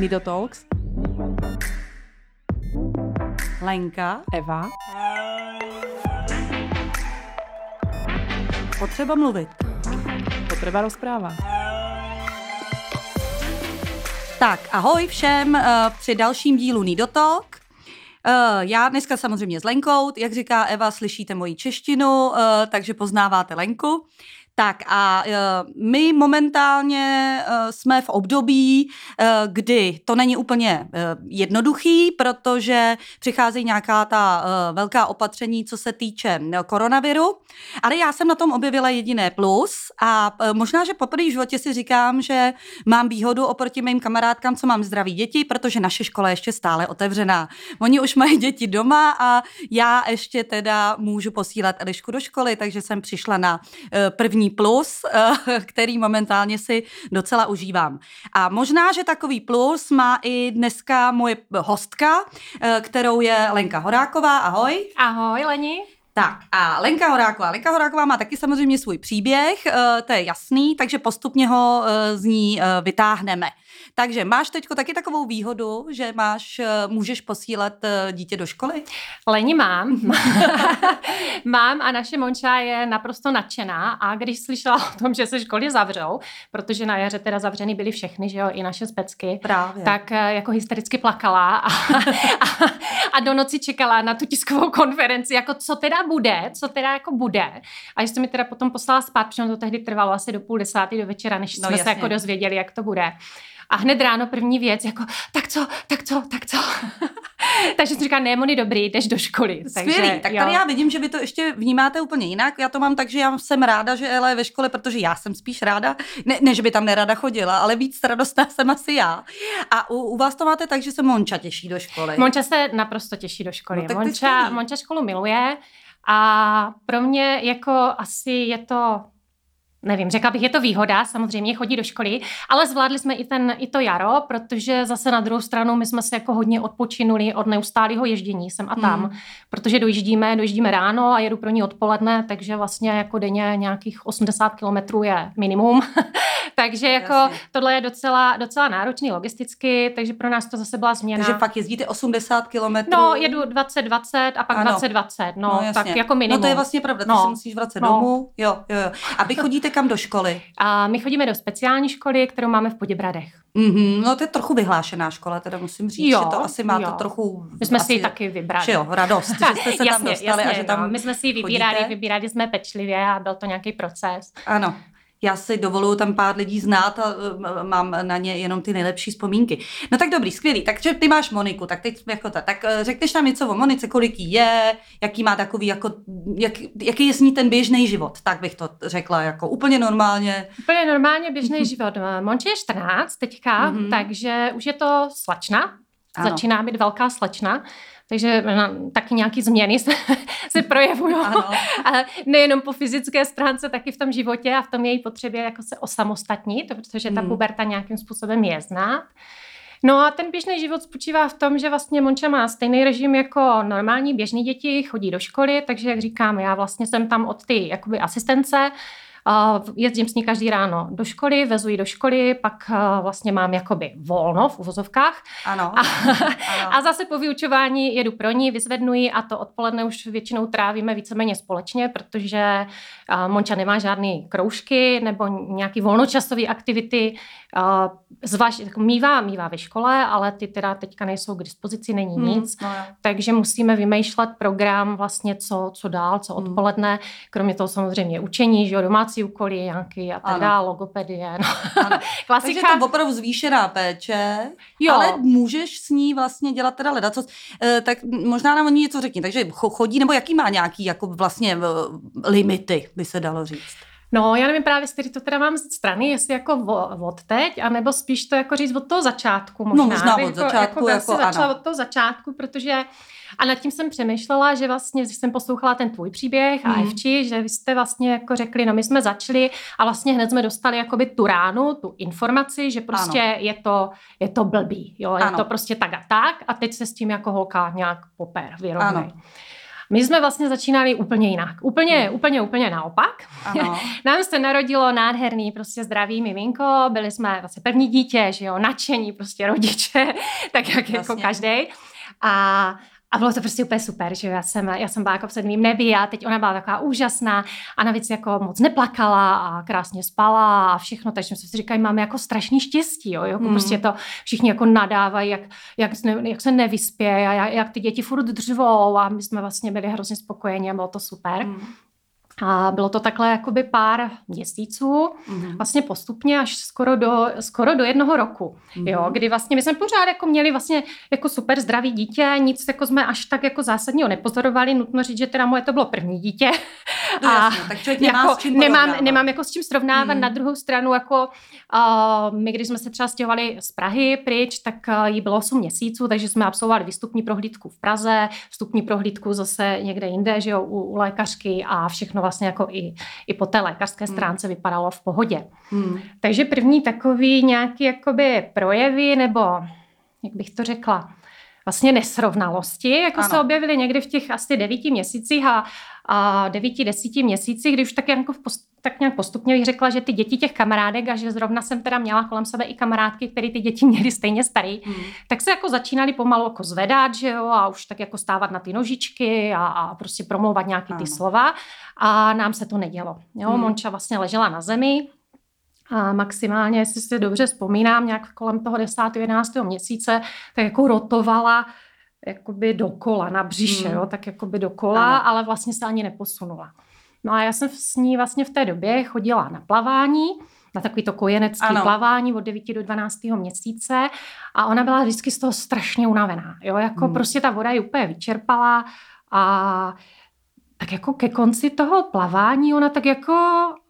Nido Talks. Lenka. Eva. Potřeba mluvit. Potreba rozpráva. Tak, ahoj všem uh, při dalším dílu Nidotalk. Uh, já dneska samozřejmě s Lenkou, jak říká Eva, slyšíte moji češtinu, uh, takže poznáváte Lenku. Tak a uh, my momentálně uh, jsme v období, uh, kdy to není úplně jednoduchý, protože přicházejí nějaká ta velká opatření, co se týče koronaviru, ale já jsem na tom objevila jediné plus a možná, že poprvé v životě si říkám, že mám výhodu oproti mým kamarádkám, co mám zdraví děti, protože naše škola je ještě stále otevřená. Oni už mají děti doma a já ještě teda můžu posílat Elišku do školy, takže jsem přišla na uh, plus, eh, který momentálně si docela užívám. A možná, že takový plus má i dneska moje hostka, eh, kterou je Lenka Horáková. Ahoj. Ahoj, Leni. Tak a Lenka Horáková. Lenka Horáková má taky samozřejmě svůj příběh, eh, to je jasný, takže postupně ho z ní vytáhneme. Takže máš teď taky takovou výhodu, že máš, můžeš posílat dítě do školy? Leni mám. mám a naše Monča je naprosto nadšená a když slyšela o tom, že se školy zavřou, protože na jaře teda zavřeny byly všechny, že jo, i naše specky, Právě. tak jako hystericky plakala a, a, a do noci čekala na tu tiskovou konferenci, jako co teda bude, co teda jako bude. A jestli mi teda potom poslala spát, protože to tehdy trvalo asi do půl desátý do večera, než no, jsme jasně. se jako dozvěděli, jak to bude. A hned ráno první věc, jako tak co, tak co, tak co. Takže jsem říká, ne, Moni, dobrý, jdeš do školy. Skvělý, Takže, tak tady jo. já vidím, že vy to ještě vnímáte úplně jinak. Já to mám tak, že já jsem ráda, že Ela je ve škole, protože já jsem spíš ráda, ne, ne že by tam nerada chodila, ale víc radostná jsem asi já. A u, u vás to máte tak, že se Monča těší do školy. Monča se naprosto těší do školy. No, Monča, Monča školu miluje a pro mě jako asi je to nevím, řekla bych, je to výhoda, samozřejmě chodí do školy, ale zvládli jsme i, ten, i to jaro, protože zase na druhou stranu my jsme se jako hodně odpočinuli od neustálého ježdění sem a tam, hmm. protože dojíždíme, dojíždíme ráno a jedu pro ní odpoledne, takže vlastně jako denně nějakých 80 kilometrů je minimum. takže jako Jasně. tohle je docela, docela náročný logisticky, takže pro nás to zase byla změna. Takže fakt jezdíte 80 kilometrů? No, jedu 20-20 a pak 20-20, no, no tak jako minimum. No to je vlastně pravda, ty no. se musíš vracet no. domů, jo, jo, jo. A vy chodíte kam do školy? A my chodíme do speciální školy, kterou máme v Poděbradech. Mm-hmm, no to je trochu vyhlášená škola, teda musím říct, jo, že to asi má to trochu... My jsme asi, si ji taky vybrali. Že jo, radost, že jste se jasně, tam dostali jasně, a že tam no. My jsme si ji vybírali, chodíte. vybírali jsme pečlivě a byl to nějaký proces. Ano já si dovoluju tam pár lidí znát a mám na ně jenom ty nejlepší vzpomínky. No tak dobrý, skvělý. Takže ty máš Moniku, tak teď jako ta, tak eh, řekneš nám něco o Monice, kolik jí je, jaký má takový, jako, jak, jaký je s ní ten běžný život, tak bych to řekla, jako úplně normálně. Úplně normálně běžný život. Monče je 14 teďka, mm-hmm. takže už je to slačna, ano. začíná být velká slečna. Takže taky nějaké změny se, se projevují. A nejenom po fyzické stránce, taky v tom životě a v tom její potřebě jako se osamostatnit, protože ta hmm. puberta nějakým způsobem je znát. No a ten běžný život spočívá v tom, že vlastně Monča má stejný režim jako normální běžní děti, chodí do školy, takže jak říkám, já vlastně jsem tam od ty jakoby asistence, Jezdím s ní každý ráno do školy, vezu ji do školy, pak vlastně mám jakoby volno v uvozovkách. Ano. A, ano. a zase po vyučování jedu pro ní, vyzvednu ji a to odpoledne už většinou trávíme víceméně společně, protože Monča nemá žádné kroužky nebo nějaké volnočasové aktivity. Zvlášť jako mývá, mývá ve škole, ale ty teda teďka nejsou k dispozici, není hmm, nic. No, takže musíme vymýšlet program vlastně, co, co dál, co hmm. odpoledne. Kromě toho samozřejmě učení, že jo, domácí úkoly nějaký a tak dále, logopedie. No. Ano. Klasika. Takže to opravdu zvýšená péče, jo. ale můžeš s ní vlastně dělat teda leda, co, eh, tak možná nám o ní něco řekni. Takže chodí, nebo jaký má nějaký jako vlastně eh, limity, by se dalo říct? No, já nevím právě, z který to teda mám z strany, jestli jako od teď, anebo spíš to jako říct od toho začátku možná. No, možná od jako, začátku, jako, jako začala od toho začátku, protože a nad tím jsem přemýšlela, že vlastně, když jsem poslouchala ten tvůj příběh mm. a Evči, že vy jste vlastně jako řekli, no my jsme začali a vlastně hned jsme dostali jakoby tu ránu, tu informaci, že prostě je to, je to blbý, jo, je ano. to prostě tak a tak a teď se s tím jako holka nějak poper, vyrovnej. My jsme vlastně začínali úplně jinak. Úplně, hmm. úplně, úplně naopak. Ano. Nám se narodilo nádherný, prostě zdravý miminko, byli jsme vlastně první dítě, že jo, nadšení prostě rodiče, tak jak jako vlastně. jako každý. A, a bylo to prostě úplně super, že já jsem, já jsem byla jako v sedmým nebi a teď ona byla taková úžasná a navíc jako moc neplakala a krásně spala a všechno, takže jsme si říkali, máme jako strašný štěstí, jo, jako mm. prostě to všichni jako nadávají, jak, jak, jak se nevyspě a jak, jak ty děti furt dřvou a my jsme vlastně byli hrozně spokojeni a bylo to super. Mm. A bylo to takhle jakoby pár měsíců, mm-hmm. vlastně postupně až skoro do, skoro do jednoho roku, mm-hmm. jo, kdy vlastně my jsme pořád jako měli vlastně jako super zdravý dítě, nic jako jsme až tak jako zásadního nepozorovali, nutno říct, že teda moje to bylo první dítě. No, a jasně, tak člověk nemá jako, s čím nemám, nemám jako s čím srovnávat, mm. na druhou stranu jako uh, my, když jsme se třeba stěhovali z Prahy pryč, tak uh, jí bylo 8 měsíců, takže jsme absolvovali výstupní prohlídku v Praze, vstupní prohlídku zase někde jinde, že jo, u, u lékařky a všechno vlastně jako i, i po té lékařské hmm. stránce hmm. vypadalo v pohodě. Hmm. Takže první takový nějaký jakoby projevy nebo, jak bych to řekla, vlastně nesrovnalosti, jako ano. se objevily někdy v těch asi devíti měsících a, a devíti, desíti měsících, kdy už tak, jako post, tak nějak postupně bych řekla, že ty děti těch kamarádek a že zrovna jsem teda měla kolem sebe i kamarádky, které ty děti měly stejně starý, hmm. tak se jako začínali pomalu jako zvedat, že jo, a už tak jako stávat na ty nožičky a, a prostě promlouvat nějaký ano. ty slova a nám se to nedělo. Jo, hmm. Monča vlastně ležela na zemi, a maximálně, jestli si dobře vzpomínám, nějak kolem toho 10. 11. měsíce, tak jako rotovala jakoby dokola na břiše, hmm. jo, tak jakoby dokola, ano. ale vlastně se ani neposunula. No a já jsem s ní vlastně v té době chodila na plavání, na takový to kojenecké ano. plavání od 9 do 12. měsíce a ona byla vždycky z toho strašně unavená. Jo, jako hmm. prostě ta voda ji úplně vyčerpala a tak jako ke konci toho plavání ona tak jako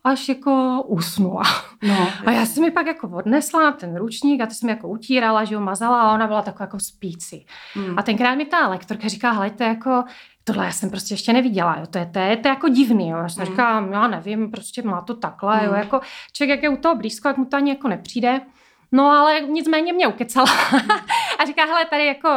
až jako usnula. No, a já jsem mi pak jako odnesla na ten ručník a to jsem jako utírala, že ho mazala a ona byla taková jako spící. Hmm. A tenkrát mi ta lektorka říká, je jako, tohle já jsem prostě ještě neviděla, jo, to je, to je, to je jako divný, jo. Já jsem hmm. říkala, já nevím, prostě má to takhle, hmm. jo, jako člověk, jak je u toho blízko, jak mu to ani jako nepřijde. No ale nicméně mě ukecala a říká, hele, tady jako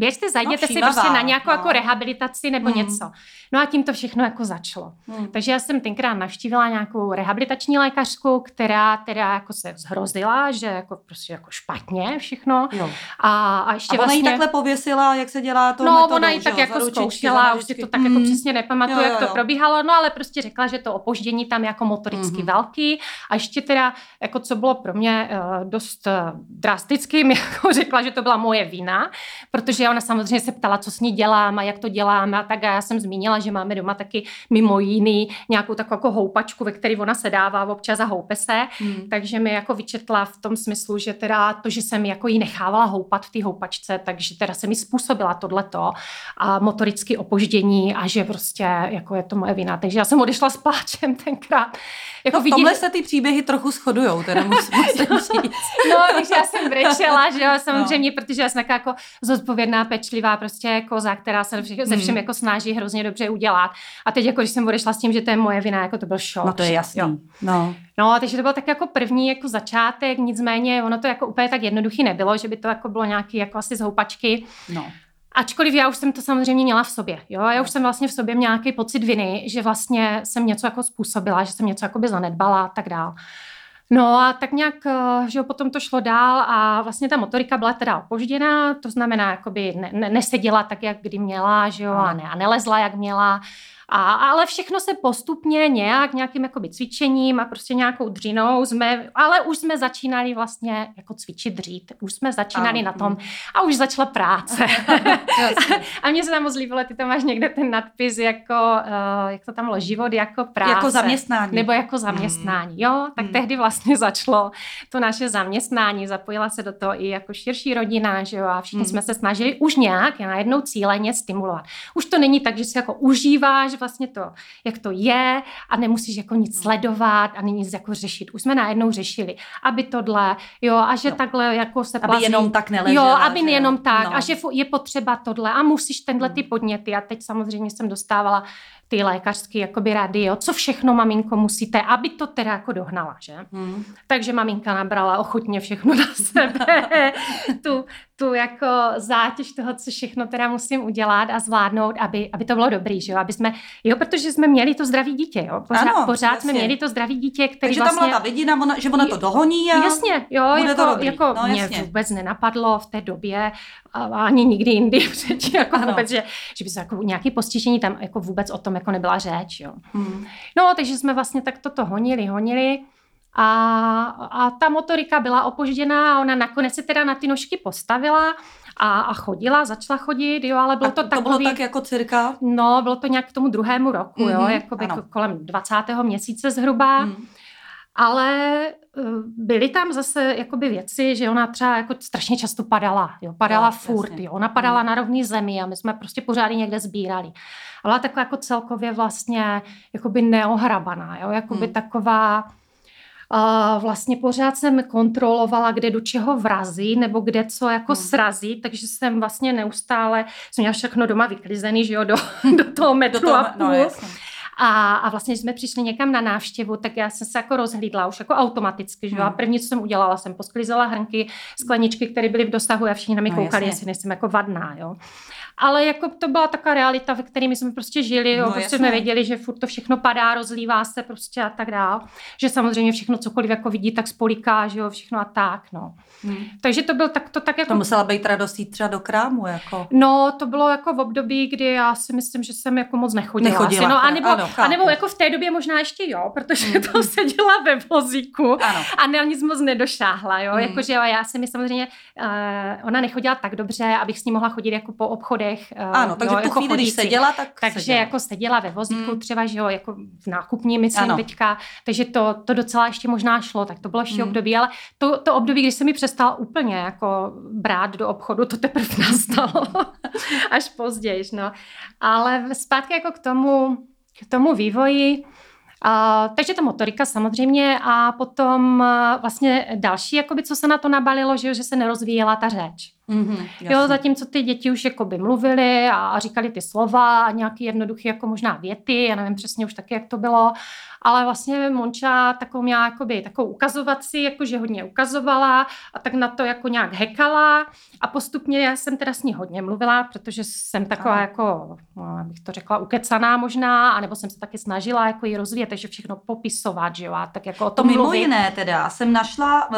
běžte, zajděte no, si prostě na nějakou no. jako rehabilitaci nebo mm. něco. No a tím to všechno jako začalo. Mm. Takže já jsem tenkrát navštívila nějakou rehabilitační lékařku, která teda jako se zhrozila, že jako prostě jako špatně všechno. Jo. A, a ještě a ona vlastně... ji takhle pověsila, jak se dělá to No, metodou, ona ji tak jo, jako zkoušela, už si to tak mm. jako přesně nepamatuju, jo, jo, jo. jak to probíhalo, no ale prostě řekla, že to opoždění tam jako motoricky mm. velký a ještě teda, jako co bylo pro mě uh, dost uh, drastický, mi jako řekla, že to byla moje vina, protože ona samozřejmě se ptala, co s ní dělám a jak to dělám a tak a já jsem zmínila, že máme doma taky mimo jiný nějakou takovou jako houpačku, ve které ona se dává občas a houpe se, hmm. takže mi jako vyčetla v tom smyslu, že teda to, že jsem jako jí nechávala houpat v té houpačce, takže teda se mi způsobila tohleto a motorické opoždění a že prostě jako je to moje vina. Takže já jsem odešla s pláčem tenkrát. Jako no, v tomhle se ty příběhy trochu shodujou, teda musím, musím říct. No, takže já jsem brečela, že jo, samozřejmě, no. protože já jsem taková jako zodpovědná, pečlivá prostě koza, která se ze všem hmm. jako snaží hrozně dobře udělat. A teď jako, když jsem odešla s tím, že to je moje vina, jako to byl šok. No to je jasný. Jo. No. No, takže to byl tak jako první jako začátek, nicméně ono to jako úplně tak jednoduchý nebylo, že by to jako bylo nějaký jako asi z houpačky. No. Ačkoliv já už jsem to samozřejmě měla v sobě. Jo? Já už jsem vlastně v sobě měla nějaký pocit viny, že vlastně jsem něco jako způsobila, že jsem něco jako by zanedbala a tak dál. No a tak nějak, eh, že potom to šlo dál a vlastně ta motorika byla teda opožděná, to znamená, jakoby ne, ne, neseděla tak, jak kdy měla, že jo, a, ne, a nelezla, jak měla. A, ale všechno se postupně nějak, nějakým jakoby cvičením a prostě nějakou dřinou jsme, ale už jsme začínali vlastně jako cvičit dřít. Už jsme začínali a, na tom a už začala práce. a mně se tam moc líbilo, ty tam máš někde ten nadpis jako, uh, jak to tam bylo, život jako práce. Jako zaměstnání. Nebo jako zaměstnání, mm. jo. Tak mm. tehdy vlastně začalo to naše zaměstnání, zapojila se do toho i jako širší rodina, že jo, a všichni mm. jsme se snažili už nějak na jednou cíleně stimulovat. Už to není tak, že si jako užíváš vlastně to, jak to je a nemusíš jako nic hmm. sledovat a nic jako řešit. Už jsme najednou řešili, aby tohle, jo, a že no. takhle jako se plazí. Aby jenom tak neležela. Jo, aby že jenom tak no. a že je potřeba tohle a musíš tenhle ty hmm. podněty a teď samozřejmě jsem dostávala ty lékařské jakoby rady, jo, co všechno maminko musíte, aby to teda jako dohnala, že? Hmm. Takže maminka nabrala ochotně všechno na sebe, tu, tu jako zátěž toho, co všechno teda musím udělat a zvládnout, aby, aby to bylo dobrý, že jo, aby jsme, jo, protože jsme měli to zdraví dítě, jo, pořád, ano, pořád jsme měli to zdraví dítě, který Takže vlastně... tam byla ta vidina, ona, že ona to dohoní a Jasně, jo, jako, to dobrý. jako no, mě jasně. vůbec nenapadlo v té době, a ani nikdy jindy předtím, jako ano. vůbec, že, že by se jako nějaký postižení tam jako vůbec o tom jako nebyla řeč, jo. Hmm. No, takže jsme vlastně tak toto honili, honili. A, a ta motorika byla opožděná a ona nakonec se teda na ty nožky postavila a, a chodila, začala chodit, jo, ale bylo a to, to takový... bylo tak jako cirka? No, bylo to nějak k tomu druhému roku, mm-hmm, jo, jako kolem 20. měsíce zhruba. Mm. Ale uh, byly tam zase jakoby věci, že ona třeba jako strašně často padala, jo, padala jo, furt, jasně. jo, ona padala mm. na rovný zemi a my jsme prostě pořád někde sbírali. Ale taková jako celkově vlastně jakoby neohrabaná, jo, jakoby mm. taková a vlastně pořád jsem kontrolovala, kde do čeho vrazí, nebo kde co jako hmm. srazí, takže jsem vlastně neustále, jsem měla všechno doma vyklizený, že jo, do, do toho metru do toho, a půl. No, a, a vlastně, když jsme přišli někam na návštěvu, tak já jsem se jako rozhlídla už jako automaticky, že jo. A hmm. první, co jsem udělala, jsem posklizela hrnky, skleničky, které byly v dosahu a všichni na mě no, koukali, jestli nejsem jako vadná, jo ale jako to byla taková realita, ve které jsme prostě žili, jo, no, prostě jasně. jsme věděli, že furt to všechno padá, rozlívá se prostě a tak dál, že samozřejmě všechno cokoliv jako vidí, tak spoliká, že jo, všechno a tak, no. Hmm. Takže to byl tak, to tak jako... To musela být radostí třeba do krámu, jako. No, to bylo jako v období, kdy já si myslím, že jsem jako moc nechodila. Nechodila, asi, no, anebo, ano, anebo jako v té době možná ještě jo, protože hmm. to seděla ve vozíku ano. a ne, nic moc nedošáhla, jo, hmm. jakože já si mi samozřejmě, uh, ona nechodila tak dobře, abych s ní mohla chodit jako po obchodech. Uh, ano, takže v tu jako chvíli, když seděla, tak Takže seděla. jako seděla ve vozíku, hmm. třeba, že jo, jako v nákupní, myslím ano. teďka, takže to, to docela ještě možná šlo, tak to bylo ještě hmm. období, ale to, to období, kdy se mi přestala úplně jako brát do obchodu, to teprve nastalo až později, no. Ale zpátky jako k tomu, k tomu vývoji, Uh, takže ta motorika samozřejmě a potom uh, vlastně další, jakoby, co se na to nabalilo, že, že se nerozvíjela ta řeč. Mm-hmm, jo, zatímco ty děti už jakoby mluvily a, a říkali ty slova a nějaký jednoduchý jako možná věty, já nevím přesně už taky, jak to bylo, ale vlastně Monča takovou měla jakoby, takovou ukazovací, jakože hodně ukazovala a tak na to jako nějak hekala a postupně já jsem teda s ní hodně mluvila, protože jsem taková a. jako, no, bych to řekla, ukecaná možná, anebo jsem se taky snažila jako ji rozvíjet, takže všechno popisovat, že jo, a tak jako o tom to mimo mluvit. jiné teda, jsem našla,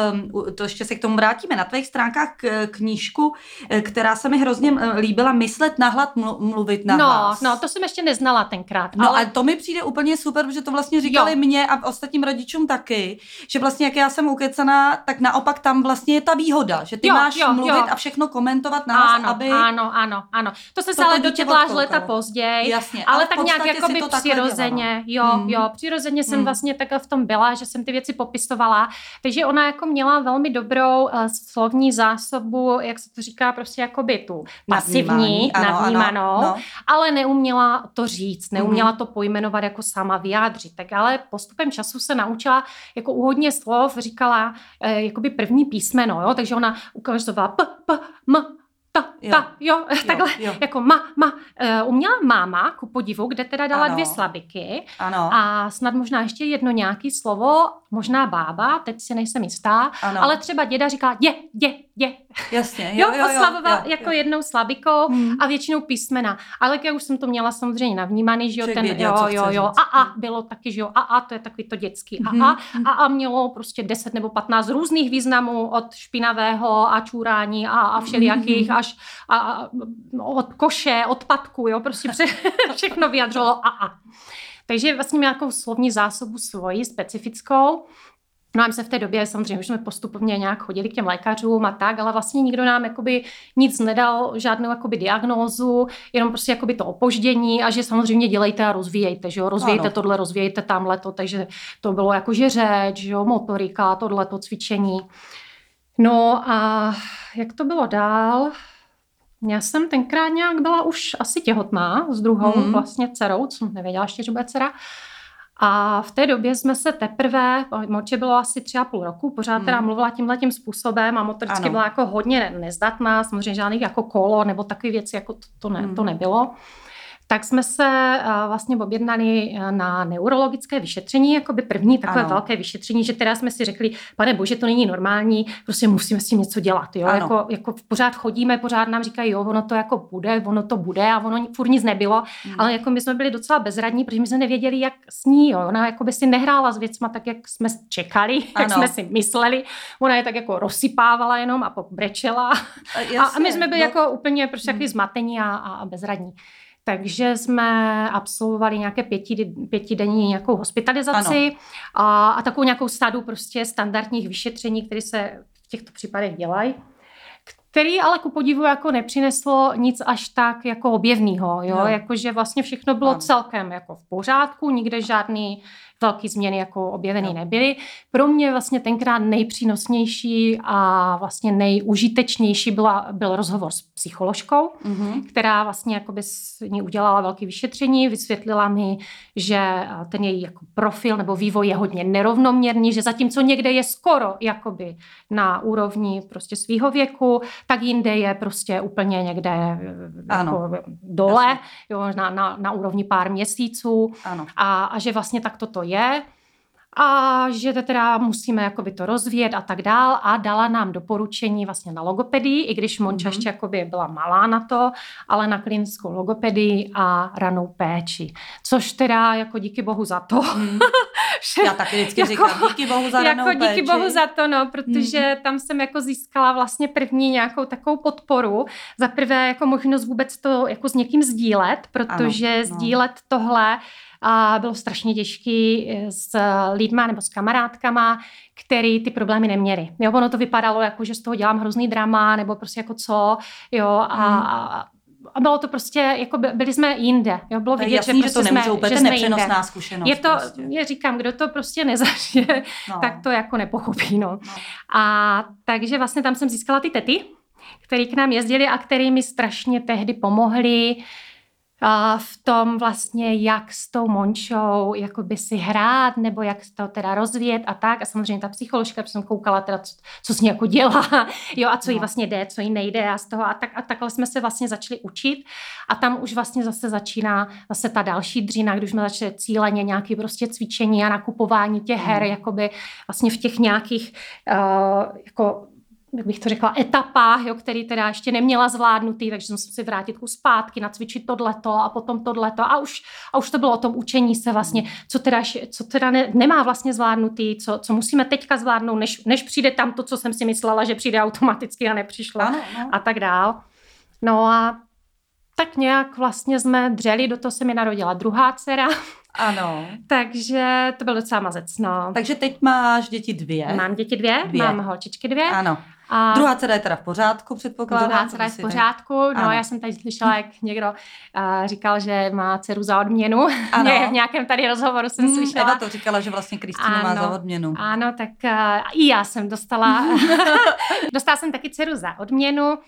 to ještě se k tomu vrátíme, na tvých stránkách knížku, eh, která se mi hrozně eh, líbila, myslet nahlad, mluvit na No, no, to jsem ještě neznala tenkrát. No ale... a to mi přijde úplně super, protože to vlastně říká říkali jo. mě a ostatním rodičům taky, že vlastně jak já jsem ukecaná, tak naopak tam vlastně je ta výhoda, že ty jo, máš jo, mluvit jo. a všechno komentovat nás, ano, aby... Ano, ano, ano. To se ale dočetla až leta později, Jasně, ale, ale tak nějak jako by přirozeně, jo, hmm. jo, přirozeně jsem hmm. vlastně takhle v tom byla, že jsem ty věci popisovala, takže ona jako měla velmi dobrou uh, slovní zásobu, jak se to říká, prostě jako by tu pasivní, ano, navnímanou, ano, no. ale neuměla to říct, neuměla hmm. to pojmenovat jako sama vyjádřit, tak ale postupem času se naučila jako u hodně slov, říkala eh, jakoby první písmeno, jo, takže ona ukazovala p, p, m, ta, jo. ta, jo, takhle, jo. jako ma, ma. Uh, uměla máma, ku podivu, kde teda dala ano. dvě slabiky ano. a snad možná ještě jedno nějaký slovo, možná bába, teď si nejsem jistá, ano. ale třeba děda říká je, je, je. Jasně, jo, jo, jo, oslavoval jo, jo, jako jo. jednou slabikou hmm. a většinou písmena. Ale já už jsem to měla samozřejmě navnímaný, že jo, ten, věděl, jo, jo, jo, a a bylo taky, že jo, a a to je takový to dětský, a hmm. a, a a mělo prostě 10 nebo 15 různých významů od špinavého a čůrání a, a všelijakých hmm. až a, a, od koše, odpadku, jo, prostě pře, všechno vyjadřovalo a a. Takže vlastně měla takovou slovní zásobu svoji, specifickou. No a my se v té době samozřejmě už jsme postupně nějak chodili k těm lékařům a tak, ale vlastně nikdo nám jakoby nic nedal, žádnou jakoby diagnózu, jenom prostě jakoby to opoždění a že samozřejmě dělejte a rozvíjejte, že jo, rozvíjejte ano. tohle, rozvíjejte tamhle to, takže to bylo jakože řeč, že jo, motorika, tohle to cvičení. No a jak to bylo dál? Já jsem tenkrát nějak byla už asi těhotná s druhou mm. vlastně dcerou, co nevěděla ještě, že bude dcera. A v té době jsme se teprve, Moče bylo asi tři a půl roku, pořád hmm. teda mluvila tímhle tím způsobem a motoricky ano. byla jako hodně nezdatná, samozřejmě žádných jako kolo nebo takové věci, jako to, to, ne, hmm. to nebylo. Tak jsme se uh, vlastně objednali na neurologické vyšetření, jako by první takové ano. velké vyšetření, že teda jsme si řekli, pane bože, to není normální, prostě musíme s tím něco dělat. Jo? Jako, jako pořád chodíme, pořád nám říkají, jo, ono to jako bude, ono to bude a ono furt nic nebylo, hmm. ale jako my jsme byli docela bezradní, protože my jsme nevěděli, jak s ní, jo. ona jako by si nehrála s věcma tak, jak jsme čekali, ano. jak jsme si mysleli, ona je tak jako rozsypávala jenom a pobrečela a, a my jsme byli no. jako úplně prostě hmm. zmatení a, a bezradní. Takže jsme absolvovali nějaké pěti, pětidenní nějakou hospitalizaci a, a takovou nějakou sadu prostě standardních vyšetření, které se v těchto případech dělají který ale ku podivu jako nepřineslo nic až tak jako objevného, jo, no. jakože vlastně všechno bylo ano. celkem jako v pořádku, nikde žádný velké změny jako objeveny no. nebyly. Pro mě vlastně tenkrát nejpřínosnější a vlastně nejužitečnější byla, byl rozhovor s psycholožkou, mm-hmm. která vlastně jakoby s ní udělala velké vyšetření, vysvětlila mi, že ten její jako profil nebo vývoj je hodně nerovnoměrný, že zatímco někde je skoro jakoby na úrovni prostě svého věku, tak jinde je prostě úplně někde ano. jako dole, jo, na, na, na úrovni pár měsíců ano. A, a že vlastně tak toto je a že teda musíme jakoby to rozvíjet a tak dál a dala nám doporučení vlastně na logopedii, i když Monča mm-hmm. ještě jakoby byla malá na to, ale na klinickou logopedii a ranou péči. Což teda jako díky bohu za to. Mm. Já taky vždycky jako, říkám díky bohu za ranou jako díky bohu za to, no, protože mm. tam jsem jako získala vlastně první nějakou takovou podporu. Za prvé jako možnost vůbec to jako s někým sdílet, protože ano, no. sdílet tohle a bylo strašně těžký eh, s lidma nebo s kamarádkama, který ty problémy neměli. Jo, ono to vypadalo jako, že z toho dělám hrozný drama, nebo prostě jako co, jo, a, hmm. a a bylo to prostě, jako by, byli jsme jinde. Jo, bylo vidět, jasný, že, prostě že to jsme, úplně že nepřenosná zkušenost. Je to, prostě. je říkám, kdo to prostě nezažije, no. tak to jako nepochopí. No. no. A takže vlastně tam jsem získala ty tety, který k nám jezdili a který mi strašně tehdy pomohli v tom vlastně, jak s tou Mončou jakoby si hrát, nebo jak to teda rozvíjet a tak. A samozřejmě ta psycholožka, protože jsem koukala teda, co, co s ní jako dělá, jo, a co jí no. vlastně jde, co jí nejde a z toho. A, tak, a takhle jsme se vlastně začali učit. A tam už vlastně zase začíná zase ta další dřina, když jsme začali cíleně nějaké prostě cvičení a nakupování těch her, mm. jakoby vlastně v těch nějakých uh, jako jak bych to řekla, etapách, jo, který teda ještě neměla zvládnutý, takže jsem si vrátit kus zpátky, nacvičit tohleto a potom tohleto a už, a už to bylo o tom učení se vlastně, co teda, co teda ne, nemá vlastně zvládnutý, co, co musíme teďka zvládnout, než, než přijde tam to, co jsem si myslela, že přijde automaticky a nepřišlo ano, ano. a tak dál. No a tak nějak vlastně jsme dřeli, do toho se mi narodila druhá dcera. Ano. Takže to byl docela mazec, no. Takže teď máš děti dvě. Mám děti dvě, dvě. mám holčičky dvě. Ano. A druhá dcera je teda v pořádku, předpokládám. Druhá dcera je v pořádku. No, ano. já jsem tady slyšela, jak někdo uh, říkal, že má dceru za odměnu. Ano. v nějakém tady rozhovoru jsem hmm, slyšela. Eva to říkala, že vlastně Kristýna má za odměnu. Ano, tak uh, i já jsem dostala, dostala jsem taky dceru za odměnu. Uh,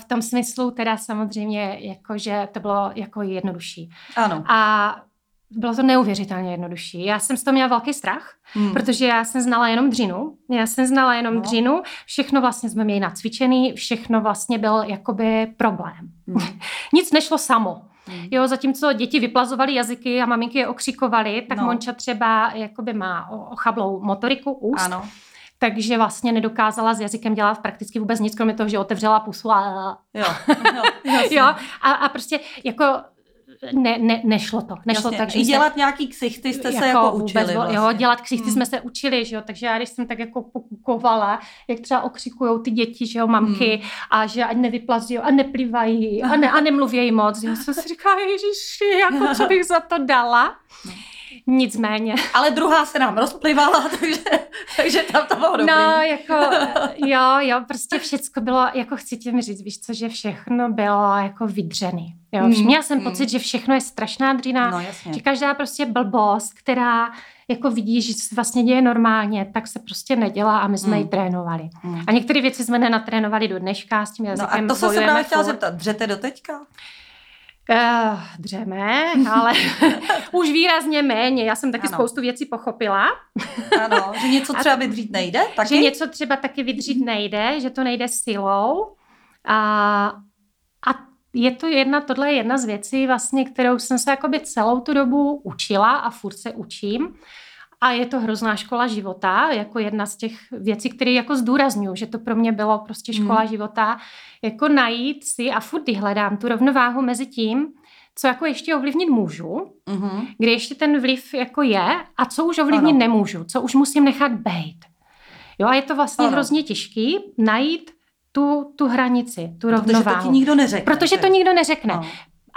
v tom smyslu teda samozřejmě, jako, že to bylo jako jednodušší. Ano. A bylo to neuvěřitelně jednodušší. Já jsem z toho měla velký strach, hmm. protože já jsem znala jenom dřinu. Já jsem znala jenom no. dřinu, všechno vlastně jsme měli nacvičený, všechno vlastně byl jakoby problém. Hmm. Nic nešlo samo. Hmm. Jo, zatímco děti vyplazovaly jazyky a maminky je okřikovaly, tak no. Monča třeba jakoby má ochablou motoriku úst. Ano. Takže vlastně nedokázala s jazykem dělat prakticky vůbec nic, kromě toho, že otevřela pusu a... Jo, jo, jo a, a prostě jako ne, ne, nešlo to. Nešlo Jasně. tak, že dělat se, nějaký ksichty jste jako se jako učili vůbec, vlastně. Jo, dělat ksichty hmm. jsme se učili, že jo, takže já když jsem tak jako pokukovala, jak třeba okřikují ty děti, že jo, mamky hmm. a že ať nevyplazují a neplivají a, ne, a nemluvějí moc. Já jsem si říkala, ježiši, jako co bych za to dala. No. Nicméně. Ale druhá se nám rozplivala, takže, takže tam to bylo dobrý. No, jako, jo, jo, prostě všecko bylo, jako chci tím říct, víš co, že všechno bylo jako vydřený. Jo, mm, měla jsem mm. pocit, že všechno je strašná dřina, no, jasně. že každá prostě blbost, která jako vidí, že se vlastně děje normálně, tak se prostě nedělá a my jsme mm. ji trénovali. Mm. A některé věci jsme nenatrénovali do dneška s tím jazykem. No a to jsem se právě chtěla zeptat, dřete do teďka? Uh, dřeme, ale už výrazně méně. Já jsem taky ano. spoustu věcí pochopila. ano, že něco třeba vydřít nejde? Taky? Že něco třeba taky vydřít nejde, že to nejde silou. A, a je to jedna, tohle je jedna z věcí, vlastně, kterou jsem se jakoby celou tu dobu učila a furt se učím. A je to hrozná škola života, jako jedna z těch věcí, které jako zdůraznuju, že to pro mě bylo prostě škola mm. života, jako najít si a furt hledám tu rovnováhu mezi tím, co jako ještě ovlivnit můžu, mm-hmm. kde ještě ten vliv jako je a co už ovlivnit ano. nemůžu, co už musím nechat být. Jo a je to vlastně ano. hrozně těžký najít tu, tu hranici, tu rovnováhu. Protože to ti nikdo neřekne. Protože to nikdo neřekne. Ano.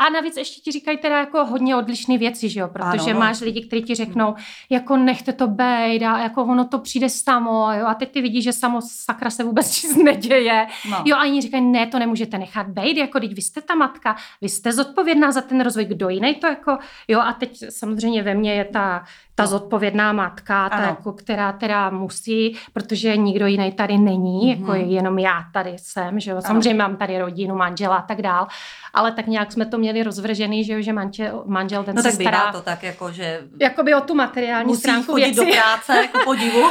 A navíc ještě ti říkají teda jako hodně odlišné věci, že jo? Protože ano. máš lidi, kteří ti řeknou, jako nechte to bejt a jako ono to přijde samo, jo? A teď ty vidíš, že samo sakra se vůbec nic neděje. No. Jo, a oni říkají, ne, to nemůžete nechat bejt, jako teď vy jste ta matka, vy jste zodpovědná za ten rozvoj, kdo jiný to jako, jo, a teď samozřejmě ve mně je ta ta zodpovědná matka, ta jako, která teda musí, protože nikdo jiný tady není, mm-hmm. jako jenom já tady jsem, že jo. Samozřejmě ano. mám tady rodinu, manžela a tak dál, ale tak nějak jsme to měli rozvržený, že jo, že manžel, manžel ten no, se tak stará. to tak jako, že... Jakoby o tu materiální musí stránku chodit věci. do práce, jako podivu.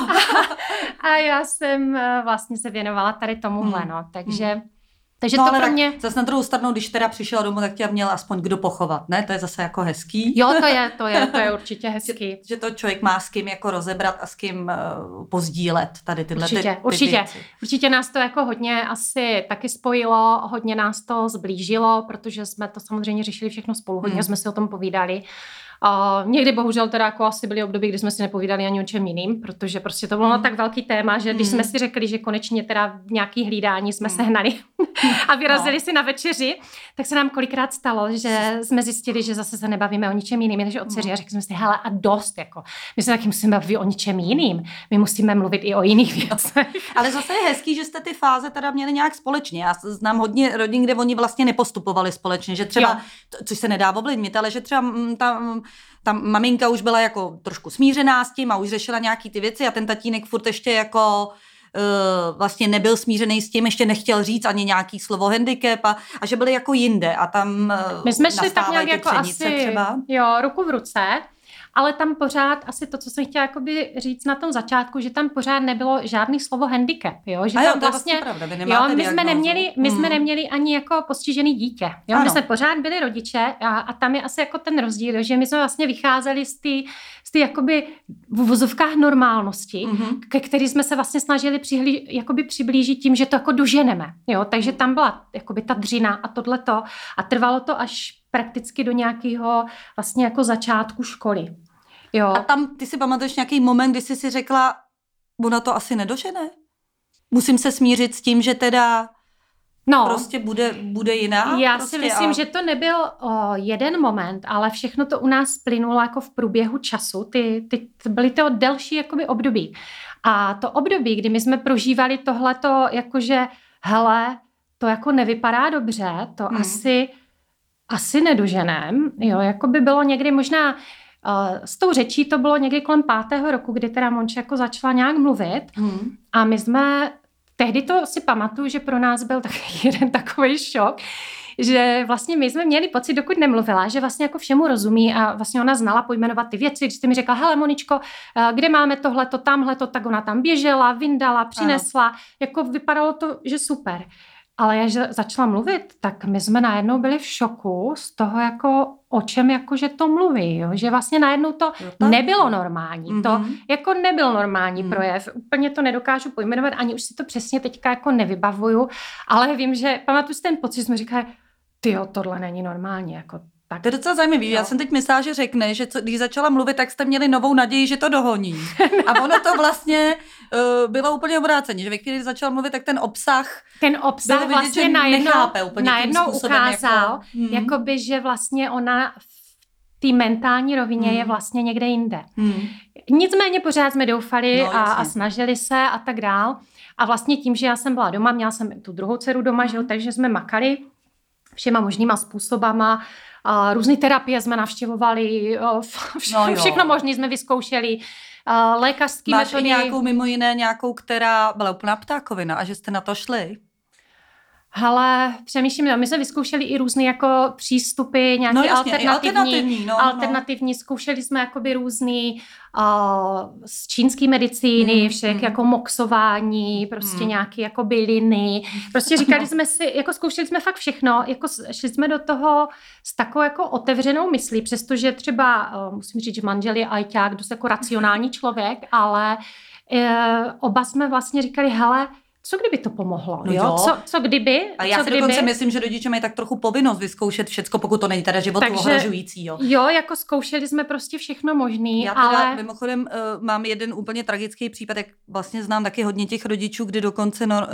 a já jsem eh, vlastně se věnovala tady tomuhle, mm. no, takže... Mm. Takže no, to pro mě... Zase na druhou stranu, když teda přišla domů, tak tě měl aspoň kdo pochovat, ne? To je zase jako hezký. Jo, to je, to je, to je určitě hezký. že, že to člověk má s kým jako rozebrat a s kým uh, pozdílet tady tyhle určitě, ty, ty určitě. věci. Určitě nás to jako hodně asi taky spojilo, hodně nás to zblížilo, protože jsme to samozřejmě řešili všechno spolu, hodně hmm. jsme si o tom povídali. A někdy bohužel teda jako asi byly období, kdy jsme si nepovídali ani o čem jiným, protože prostě to bylo mm. tak velký téma, že když mm. jsme si řekli, že konečně teda nějaký hlídání jsme mm. sehnali a vyrazili no. si na večeři, tak se nám kolikrát stalo, že jsme zjistili, že zase se nebavíme o ničem jiným, než o dceři. No. A řekli jsme si, hele a dost, jako. My se taky musíme bavit o ničem jiným. My musíme mluvit i o jiných věcech. Ale zase je hezký, že jste ty fáze teda měli nějak společně. Já znám hodně rodin, kde oni vlastně nepostupovali společně, že třeba, jo. což se nedá ovlivnit, ale že třeba mm, tam ta maminka už byla jako trošku smířená s tím a už řešila nějaký ty věci a ten tatínek furt ještě jako uh, vlastně nebyl smířený s tím, ještě nechtěl říct ani nějaký slovo handicap a, a že byli jako jinde a tam uh, My jsme šli tak nějak jako asi, třeba. jo, ruku v ruce ale tam pořád asi to, co jsem chtěla jakoby říct na tom začátku, že tam pořád nebylo žádný slovo handicap, jo, že a jo, tam vlastně, pravda, jo, my jsme neměli, my hmm. jsme neměli ani jako postižený dítě, jo, ano. my jsme pořád byli rodiče a, a tam je asi jako ten rozdíl, že my jsme vlastně vycházeli z té z té jakoby v vozovkách normálnosti, mm-hmm. ke který jsme se vlastně snažili přihlí, jakoby přiblížit tím, že to jako doženeme, jo, takže tam byla jakoby ta dřina a tohleto a trvalo to až prakticky do nějakého vlastně jako začátku školy. Jo. A tam ty si pamatuješ nějaký moment, kdy jsi si řekla, ona to asi nedožene? Musím se smířit s tím, že teda No, prostě bude, bude jiná. Já prostě si myslím, a... že to nebyl o, jeden moment, ale všechno to u nás plynulo jako v průběhu času. Ty, ty byly to delší jakoby období. A to období, kdy my jsme prožívali tohleto, jakože hele, to jako nevypadá dobře, to hmm. asi asi nedoženem, jo, jako by bylo někdy možná Uh, s tou řečí to bylo někdy kolem pátého roku, kdy teda Monče jako začala nějak mluvit hmm. a my jsme, tehdy to si pamatuju, že pro nás byl taky jeden takový šok, že vlastně my jsme měli pocit, dokud nemluvila, že vlastně jako všemu rozumí a vlastně ona znala pojmenovat ty věci. Když jste mi řekla, hele Moničko, eh, kde máme tohleto, tamhleto, tak ona tam běžela, vyndala, přinesla, ano. jako vypadalo to, že super. Ale já začala mluvit, tak my jsme najednou byli v šoku z toho, jako o čem jakože to mluví, jo? že vlastně najednou to jo, nebylo normální. Mm-hmm. To mhm. jako nebyl normální mm-hmm. projev. Úplně to nedokážu pojmenovat, ani už si to přesně teďka jako nevybavuju, ale vím, že pamatuju si ten pocit, jsme říkali, ty tohle není normální, jako tak. To je docela zajímavé. Já jsem teď myslela, že řekne, že co, když začala mluvit, tak jste měli novou naději, že to dohoní. A ono to vlastně uh, bylo úplně obráceně, že ve chvíli, kdy začala mluvit, tak ten obsah ten obsah vidět, vlastně najednou, najednou ukázal, jako, hmm. jakoby, že vlastně ona v té mentální rovině hmm. je vlastně někde jinde. Hmm. Nicméně pořád jsme doufali no, a, a snažili se a tak dál. A vlastně tím, že já jsem byla doma, měla jsem tu druhou dceru doma, že jo, hmm. takže jsme makali všema možnýma způsobama, a různé terapie jsme navštěvovali, vše, no všechno možné jsme vyzkoušeli, lékařské metody. Máš nějakou mimo jiné, nějakou, která byla úplná ptákovina a že jste na to šli? Ale přemýšlím, no, my jsme vyzkoušeli i různé jako přístupy, nějaké No jasně, alternativní, alternativní, no, no. alternativní. Zkoušeli jsme jakoby různý uh, z čínské medicíny, Mm, všech mm. jako moxování, prostě Mm. nějaké jako byliny. Prostě říkali jsme si, jako zkoušeli jsme fakt všechno, jako šli jsme do toho s takovou jako otevřenou myslí, přestože třeba, uh, musím říct, že manžel je ajťák, dost jako racionální člověk, ale uh, oba jsme vlastně říkali, hele, co kdyby to pomohlo, No jo? jo. Co, co kdyby? A já co si kdyby? dokonce myslím, že rodiče mají tak trochu povinnost vyzkoušet všecko, pokud to není teda životu Takže- ohrožující. Jo. Jo, jako zkoušeli jsme prostě všechno možný, Já teda ale... mimochodem uh, mám jeden úplně tragický případ, jak vlastně znám taky hodně těch rodičů, kdy dokonce, no, uh,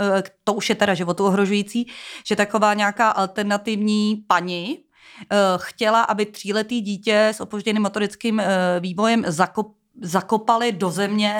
to už je teda životu ohrožující, že taková nějaká alternativní paní uh, chtěla, aby tříletý dítě s opožděným motorickým vývojem zakop, zakopali do země.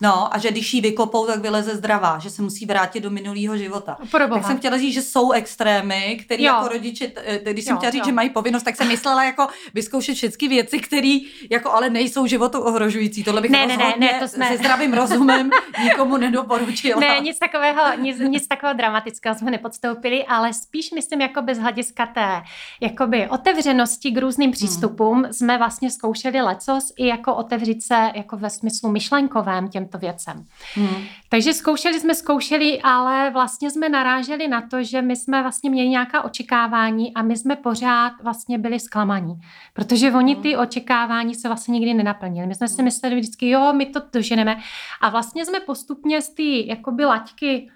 No a že když ji vykopou, tak vyleze zdravá, že se musí vrátit do minulého života. Proboha. Tak jsem chtěla říct, že jsou extrémy, které jako rodiče, t- t- když jsem Jo, chtěla říct, jo. že mají povinnost, tak jsem myslela jako vyzkoušet všechny věci, které jako ale nejsou životu ohrožující. Tohle bych Ne, ne, ne, rozhodně ne, to jsme- se zdravým rozumem nikomu nedoporučila. Ne, nic takového, nic, nic takového dramatického jsme nepodstoupili, ale spíš myslím jako bez hlediska té jakoby otevřenosti k různým Hmm. přístupům jsme vlastně zkoušeli lecos i jako otevřít se jako ve smyslu myšlenkovém těmto věcem. Hmm. Takže zkoušeli jsme, zkoušeli, ale vlastně jsme naráželi na to, že my jsme vlastně měli nějaká očekávání a my jsme pořád vlastně byli zklamaní. Protože oni ty očekávání se vlastně nikdy nenaplnili. My jsme si mysleli vždycky, jo, my to doženeme. A vlastně jsme postupně z té jakoby laťky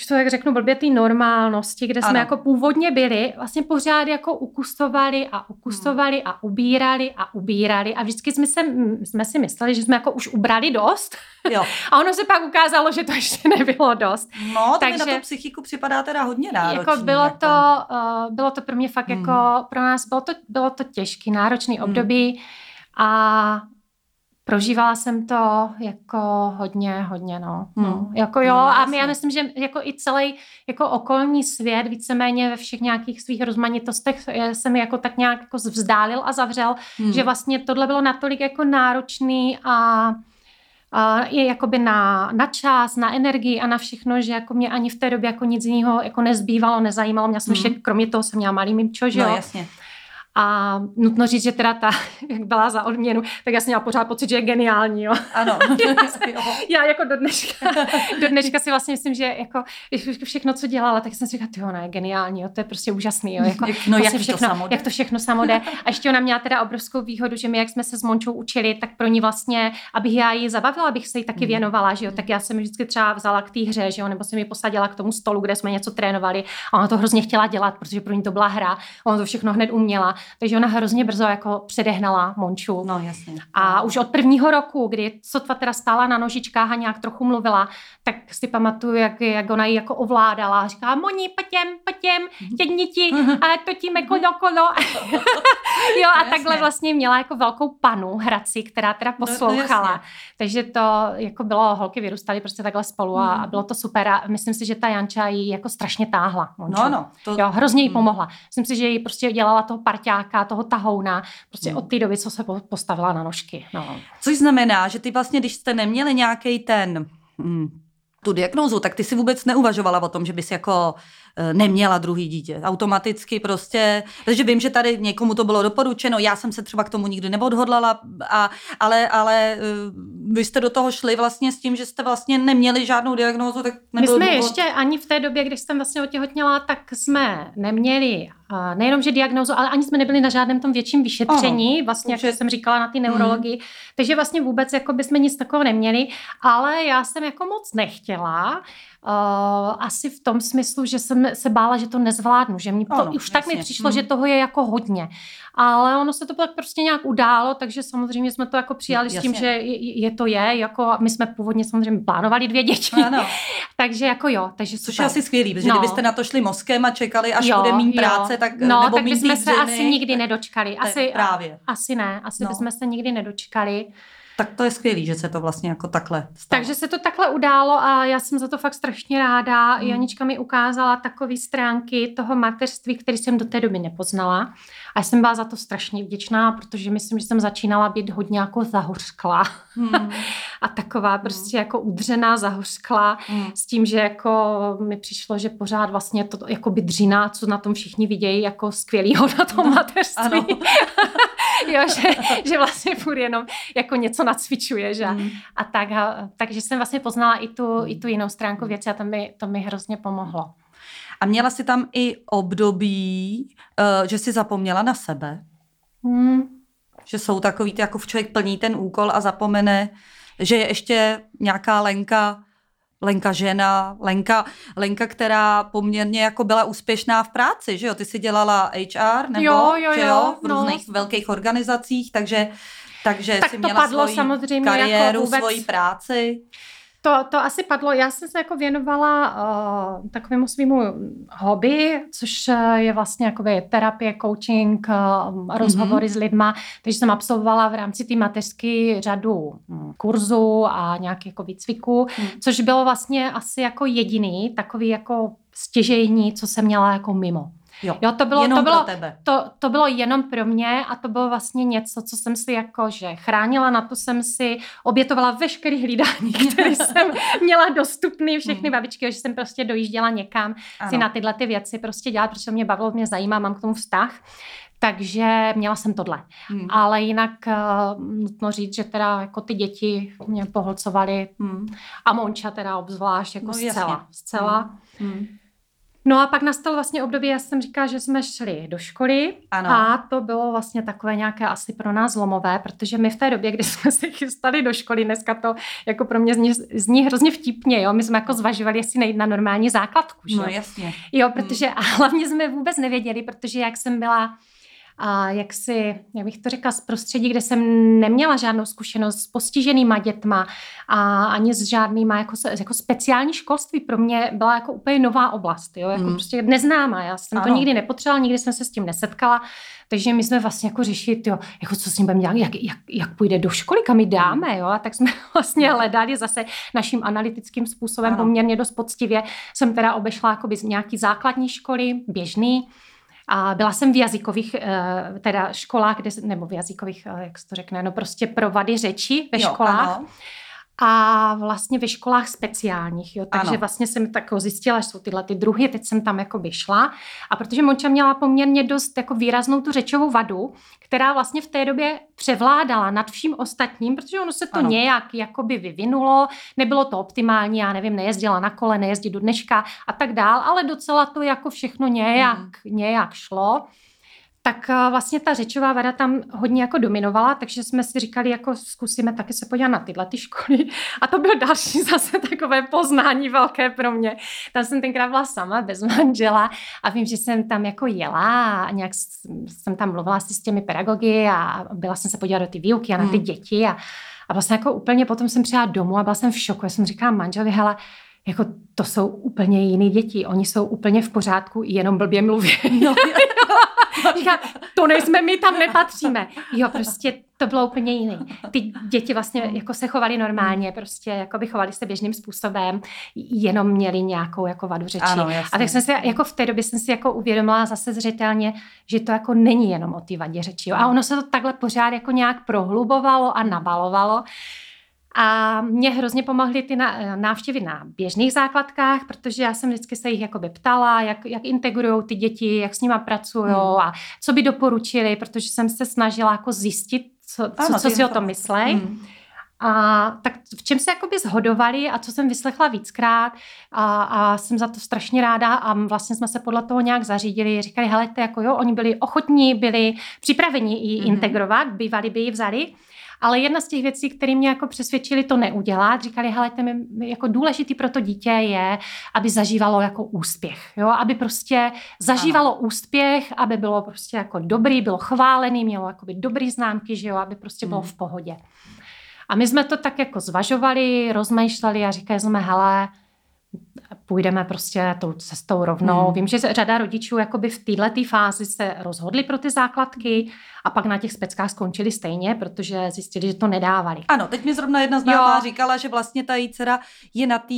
když to jak řeknu blbě, té normálnosti, kde jsme Ano. jako původně byli, vlastně pořád jako ukustovali a ukustovali a ubírali a ubírali a vždycky jsme, se, jsme si mysleli, že jsme jako už ubrali dost Jo. a ono se pak ukázalo, že to ještě nebylo dost. No, to mi na Takže- tu psychiku připadá teda hodně náročný. jako bylo, jako. to, uh, bylo to pro mě fakt Hmm. jako, pro nás bylo to, bylo to těžký, náročný Hmm. období a prožívala jsem to jako hodně, hodně, no. Hmm. no. Jako jo, No, a my, já myslím, že jako i celý jako okolní svět víceméně ve všech nějakých svých rozmanitostech eh, se mi jako tak nějak jako vzdálil a zavřel, Hmm. že vlastně tohle bylo natolik jako náročný a a je jakoby na, na čas, na energii a na všechno, že jako mě ani v té době jako nic jiného jako nezbývalo, nezajímalo. Měla jsem Mhm. ještě, kromě toho jsem měla malý mimčo, že No, jo. jasně. A nutno říct, že teda ta, jak byla za odměnu, tak já jsem měla pořád pocit, že je geniální, jo. Ano. Já jako do dneška, do dneška si vlastně myslím, že jako všechno, co dělala, tak jsem si říkala, jo, ne, geniální, jo, to je prostě úžasný, jo, jako Jak- no, jak vlastně to všechno, samo jde. jak to všechno samo jde. A ještě ona měla teda obrovskou výhodu, že my, jak jsme se s Mončou učili, tak pro ní vlastně, abych já ji zabavila, abych se jí taky Mm. věnovala, že jo, tak já jsem ji vždycky třeba vzala k té hře, že jo, nebo jsem ji posadila k tomu stolu, kde jsme něco trénovali a ona to hrozně chtěla dělat, protože pro ní to byla hra, ona to všechno hned uměla, takže ona hrozně brzo jako předehnala Monču. No, jasně. A už od prvního roku, kdy sotva teda stála na nožičkách a nějak trochu mluvila, tak si pamatuju, jak, jak ona ji jako ovládala. Říká, Moni, pojďem, pojďem, tědni ti, a to ti kolo, kolo. jo, a Jasně. takhle vlastně měla jako velkou panu hraci, která teda no poslouchala. jasně. Takže to jako bylo, holky vyrůstaly prostě takhle spolu a, a bylo to super. A myslím si, že ta Janča ji jako strašně táhla. Monču. No, no. To, Jo, hrozně jí pomohla. Myslím si, že jí prostě dělala toho parťáka, toho tahouna, prostě Hmm. od té doby, co se po- postavila na nožky. No. Což znamená, že ty vlastně, když jste neměli nějaký ten, hm, tu diagnózu, tak ty si vůbec neuvažovala o tom, že bys jako neměla druhý dítě. Automaticky prostě, protože vím, že tady někomu to bylo doporučeno, já jsem se třeba k tomu nikdy neodhodlala, a, ale, ale eh, vy jste do toho šli vlastně s tím, že jste vlastně neměli žádnou diagnózu, tak My jsme důvod. ještě ani v té době, když jsem vlastně otěhotněla, tak jsme neměli a nejenom, že diagnózu, ale ani jsme nebyli na žádném tom větším vyšetření, vlastně, jak jsem říkala, na ty neurologii. Takže vlastně vůbec jako bychom nic takového neměli, ale já jsem jako moc nechtěla, asi v tom smyslu, že jsem se bála, že to nezvládnu, že mě to, Ano, už tak mi jasně. přišlo, Mhm. že toho je jako hodně. Ale ono se to pak prostě nějak událo, takže samozřejmě jsme to jako přijali s tím, Jasně. že je, je to je, jako my jsme původně samozřejmě plánovali dvě děti. Ano, Takže jako jo, takže což super. je asi skvělý, protože No. kdybyste na to šli mozkem a čekali, až Jo, bude mít jo. práce, tak no, nebo tak bychom se dřiny, asi nikdy tak- nedočkali. tak Asi, právě. asi ne, asi No. bychom se nikdy nedočkali. Tak to je skvělé, že se to vlastně jako takhle stalo. Takže se to takhle událo a já jsem za to fakt strašně ráda. Hmm. Janička mi ukázala takové stránky toho mateřství, které jsem do té doby nepoznala. A jsem byla za to strašně vděčná, protože myslím, že jsem začínala být hodně jako zahořklá. Hmm. a taková hmm. prostě jako udřená, zahořklá hmm. s tím, že jako mi přišlo, že pořád vlastně to jako by dřina, co na tom všichni vidějí jako skvělýho na tom no, mateřství. jo, že, že vlastně furt jenom jako něco nacvičuje, že? Mm. A tak, a, takže jsem vlastně poznala i tu, i tu jinou stránku věci a to mi, to mi hrozně pomohlo. A měla jsi tam i období, uh, že jsi zapomněla na sebe? Mm. Že jsou takový, ty, jako v člověk plní ten úkol a zapomene, že je ještě nějaká Lenka, Lenka žena, Lenka, Lenka, která poměrně jako byla úspěšná v práci, že jo? Ty jsi dělala HR, nebo jo, jo, že jo, v různých no. velkých organizacích, takže takže tak jsi to měla padlo svoji samozřejmě kariéru, jako vůbec... svoji práci. To, to asi padlo. Já jsem se jako věnovala uh, takovému svýmu hobby, což eh, je vlastně jakoby terapie, coaching, uh, rozhovory mm-hmm. s lidma. Takže jsem absolvovala v rámci té mateřské řadu hm, kurzů a nějakých jako výcviků, mm. což bylo vlastně asi jako jediný takový jako stěžejní, co jsem měla jako mimo. Jo, jo to bylo, jenom to bylo, pro tebe. To, to bylo jenom pro mě a to bylo vlastně něco, co jsem si jako, že chránila, na to jsem si obětovala veškerý hlídání, které jsem měla dostupný, všechny mm. babičky, že jsem prostě dojížděla někam ano. si na tyhle ty věci prostě dělat, protože mě bavilo, mě zajímá, mám k tomu vztah. Takže měla jsem tohle. Hmm. Ale jinak uh, nutno říct, že teda jako ty děti mě pohlcovaly hmm. a Monča teda obzvlášť jako no, zcela. Jasně. Zcela. Hmm. No a pak nastal vlastně období, já jsem říkala, že jsme šli do školy ano. a to bylo vlastně takové nějaké asi pro nás zlomové, protože my v té době, kdy jsme se chystali do školy, dneska to jako pro mě zní, zní hrozně vtipně, jo, my jsme jako zvažovali, jestli nejít na normální základku, že? No jasně. Jo, protože hmm. a hlavně jsme vůbec nevěděli, protože jak jsem byla a jak si, jak bych to řekla, z prostředí, kde jsem neměla žádnou zkušenost s postiženýma dětma a ani s žádnýma jako, jako speciální školství pro mě byla jako úplně nová oblast, jo, jako mm. prostě neznámá. Já jsem ano. to nikdy nepotřebovala, nikdy jsem se s tím nesetkala, takže my jsme vlastně jako řešili, jo, jako co s ním budeme dělat, jak, jak, jak půjde do školy, kam ji dáme, jo, a tak jsme vlastně hledali zase naším analytickým způsobem ano. poměrně dost poctivě. Jsem teda obešla jakoby nějaký základní školy, běžný, a byla jsem v jazykových eh, teda školách, kde, nebo v jazykových, eh, jak se to řekne, no prostě pro vady řeči ve jo, školách. Ano a vlastně ve školách speciálních, jo. Takže ano. vlastně jsem tak zjistila, že jsou tyhle ty druhy, teď jsem tam jako by šla a protože Monča měla poměrně dost jako výraznou tu řečovou vadu, která vlastně v té době převládala nad vším ostatním, protože ono se to ano. nějak jakoby vyvinulo, nebylo to optimální, já nevím, nejezdila na kole, nejezdí do dneška a tak dál, ale docela to jako všechno nějak, hmm. nějak šlo tak eh, vlastně ta řečová vada tam hodně jako dominovala, takže jsme si říkali, jako zkusíme taky se podívat na tyhle ty školy. A to byl další zase takové poznání velké pro mě. Tam jsem tenkrát byla sama, bez manžela a vím, že jsem tam jako jela a nějak jsem tam mluvila si s těmi pedagogy a byla jsem se podívat do ty výuky a na ty hmm. děti a, a vlastně jako úplně potom jsem přijela domů a byla jsem v šoku. Já jsem říkala manželovi, hele, jako to jsou úplně jiný děti, oni jsou úplně v pořádku, jenom blbě mluví. No, Říká, to nejsme my, tam nepatříme. Jo, prostě to bylo úplně jiný. Ty děti vlastně jako se chovaly normálně, prostě jako by chovali se běžným způsobem, jenom měli nějakou jako vadu řeči. Ano, a tak jsem si, jako v té době jsem si jako uvědomila zase zřetelně, že to jako není jenom o té vadě řeči. Jo. A ono se to takhle pořád jako nějak prohlubovalo a nabalovalo. A mě hrozně pomohly ty návštěvy na běžných základkách, protože já jsem vždycky se jich jakoby ptala, jak, jak integrují ty děti, jak s nima pracují hmm. a co by doporučili, protože jsem se snažila jako zjistit, co, ano, co, co si o tom myslejí. Hmm. A tak v čem se jakoby zhodovali a co jsem vyslechla víckrát a, a jsem za to strašně ráda a vlastně jsme se podle toho nějak zařídili. Říkali, hele, to jako jo, oni byli ochotní, byli připraveni ji mm-hmm. integrovat, bývali by ji vzali. Ale jedna z těch věcí, které mě jako přesvědčili to neudělat, říkali, hele, mi jako důležitý pro to dítě je, aby zažívalo jako úspěch, jo, aby prostě zažívalo ano. úspěch, aby bylo prostě jako dobrý, bylo chválený, mělo jakoby dobrý známky, že jo, aby prostě bylo hmm. v pohodě. A my jsme to tak jako zvažovali, rozmýšleli a říkali jsme, hele, půjdeme prostě tou cestou rovnou. Hmm. Vím, že řada rodičů jakoby v této fázi se rozhodli pro ty základky a pak na těch speckách skončili stejně, protože zjistili, že to nedávali. Ano, teď mi zrovna jedna známá říkala, že vlastně ta její dcera je na té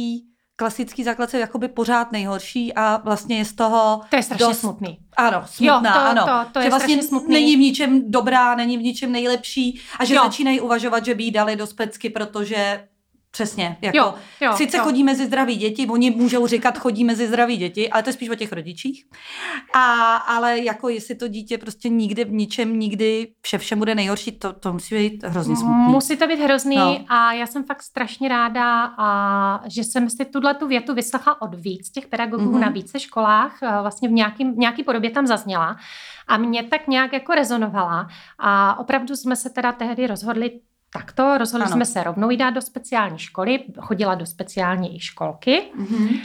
klasický základce jakoby pořád nejhorší a vlastně je z toho To je strašně dost... smutný. Ano, smutná, jo, to, ano. To, to je že vlastně smutný. není v ničem dobrá, není v ničem nejlepší a že jo. začínají uvažovat, že by jí dali do specky, protože Přesně. Jako, jo, jo, sice jo. chodí mezi zdraví děti, oni můžou říkat chodí mezi zdraví děti, ale to je spíš o těch rodičích. A, ale jako jestli to dítě prostě nikdy v ničem, nikdy vše všem bude nejhorší, to, to musí být hrozně smutný. Musí to být hrozný no. a já jsem fakt strašně ráda, a že jsem si tuhle tu větu vyslechla od víc těch pedagogů mm-hmm. na více školách, vlastně v nějaký, v nějaký podobě tam zazněla a mě tak nějak jako rezonovala a opravdu jsme se teda tehdy rozhodli takto. Rozhodli ano. jsme se rovnou jít dát do speciální školy, chodila do speciální i školky. Mm-hmm.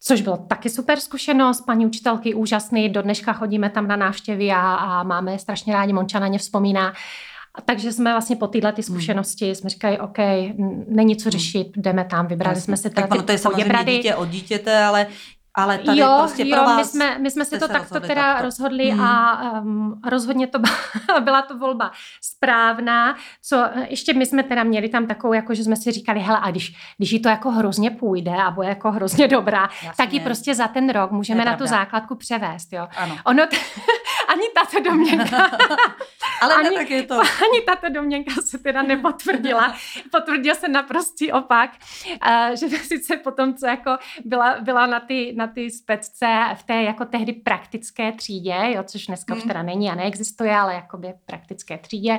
Což bylo taky super zkušenost, paní učitelky úžasný, do dneška chodíme tam na návštěvy a, a máme strašně rádi, Monča na ně vzpomíná. A takže jsme vlastně po této ty mhm. zkušenosti jsme říkali, OK, není co mhm. řešit, jdeme tam, vybrali Jasně. jsme si teda tak to je samozřejmě dítě od dítěte, ale ale tady jo, prostě jo, pro vás my jsme, my jsme si to takto teda takto. rozhodli hmm. a um, rozhodně to byla, byla to volba správná. Co ještě my jsme teda měli tam takovou, jako že jsme si říkali, hele, a když, když jí to jako hrozně půjde a bude jako hrozně dobrá, Jasně. tak ji prostě za ten rok můžeme na tu základku převést, jo. Ano. Ono t- ani tato domněnka. Ale ani, ne, tak je to. Ani tato domněnka se teda nepotvrdila. Potvrdil se naprostý opak, uh, že sice potom, co jako byla, byla na ty, na ty specce v té jako tehdy praktické třídě, jo, což dneska hmm. už teda není a neexistuje, ale jakoby praktické třídě,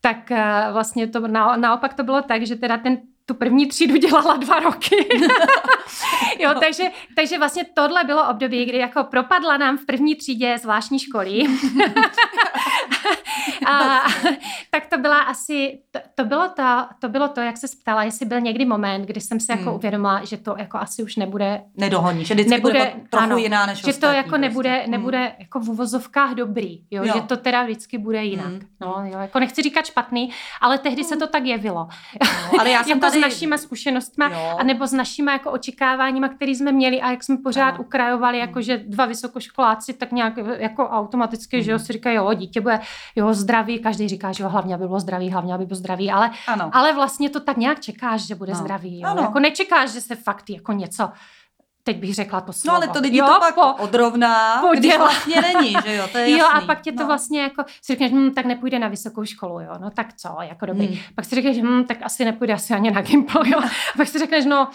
tak uh, vlastně to na, naopak to bylo tak, že teda ten tu první třídu dělala dva roky. jo, takže, takže vlastně tohle bylo období, kdy jako propadla nám v první třídě zvláštní školy. a, tak to byla asi, to, to, bylo to, to bylo to, jak se ptala, jestli byl někdy moment, kdy jsem se jako hmm. uvědomila, že to jako asi už nebude... Nedohoní, že vždycky nebude, bude trochu ano, jiná než Že ostatní, to jako prostě. nebude, hmm. nebude jako v uvozovkách dobrý, jo, jo, že to teda vždycky bude jinak. Hmm. No, jo, jako nechci říkat špatný, ale tehdy hmm. se to tak jevilo. No, ale já jsem jako. S našima zkušenostmi, anebo s našima jako očekáváníma, který jsme měli a jak jsme pořád ano. ukrajovali, jako hmm. že dva vysokoškoláci tak nějak jako automaticky, hmm. že jo, si říkají, jo, dítě bude jo, zdravý, každý říká, že jo, hlavně aby bylo zdravý, hlavně aby bylo zdravý, ale, ano. ale vlastně to tak nějak čekáš, že bude no. zdravý, jo? Ano. jako nečekáš, že se fakt jako něco teď bych řekla to slovo. No ale to lidi jo, to pak po, odrovná, poděla. když vlastně není, že jo, to je jasný. Jo a pak tě to no. vlastně jako, si řekneš, hm, tak nepůjde na vysokou školu, jo, no tak co, jako dobrý. Hmm. Pak si řekneš, hm, tak asi nepůjde asi ani na Gimple, jo. A pak si řekneš, no,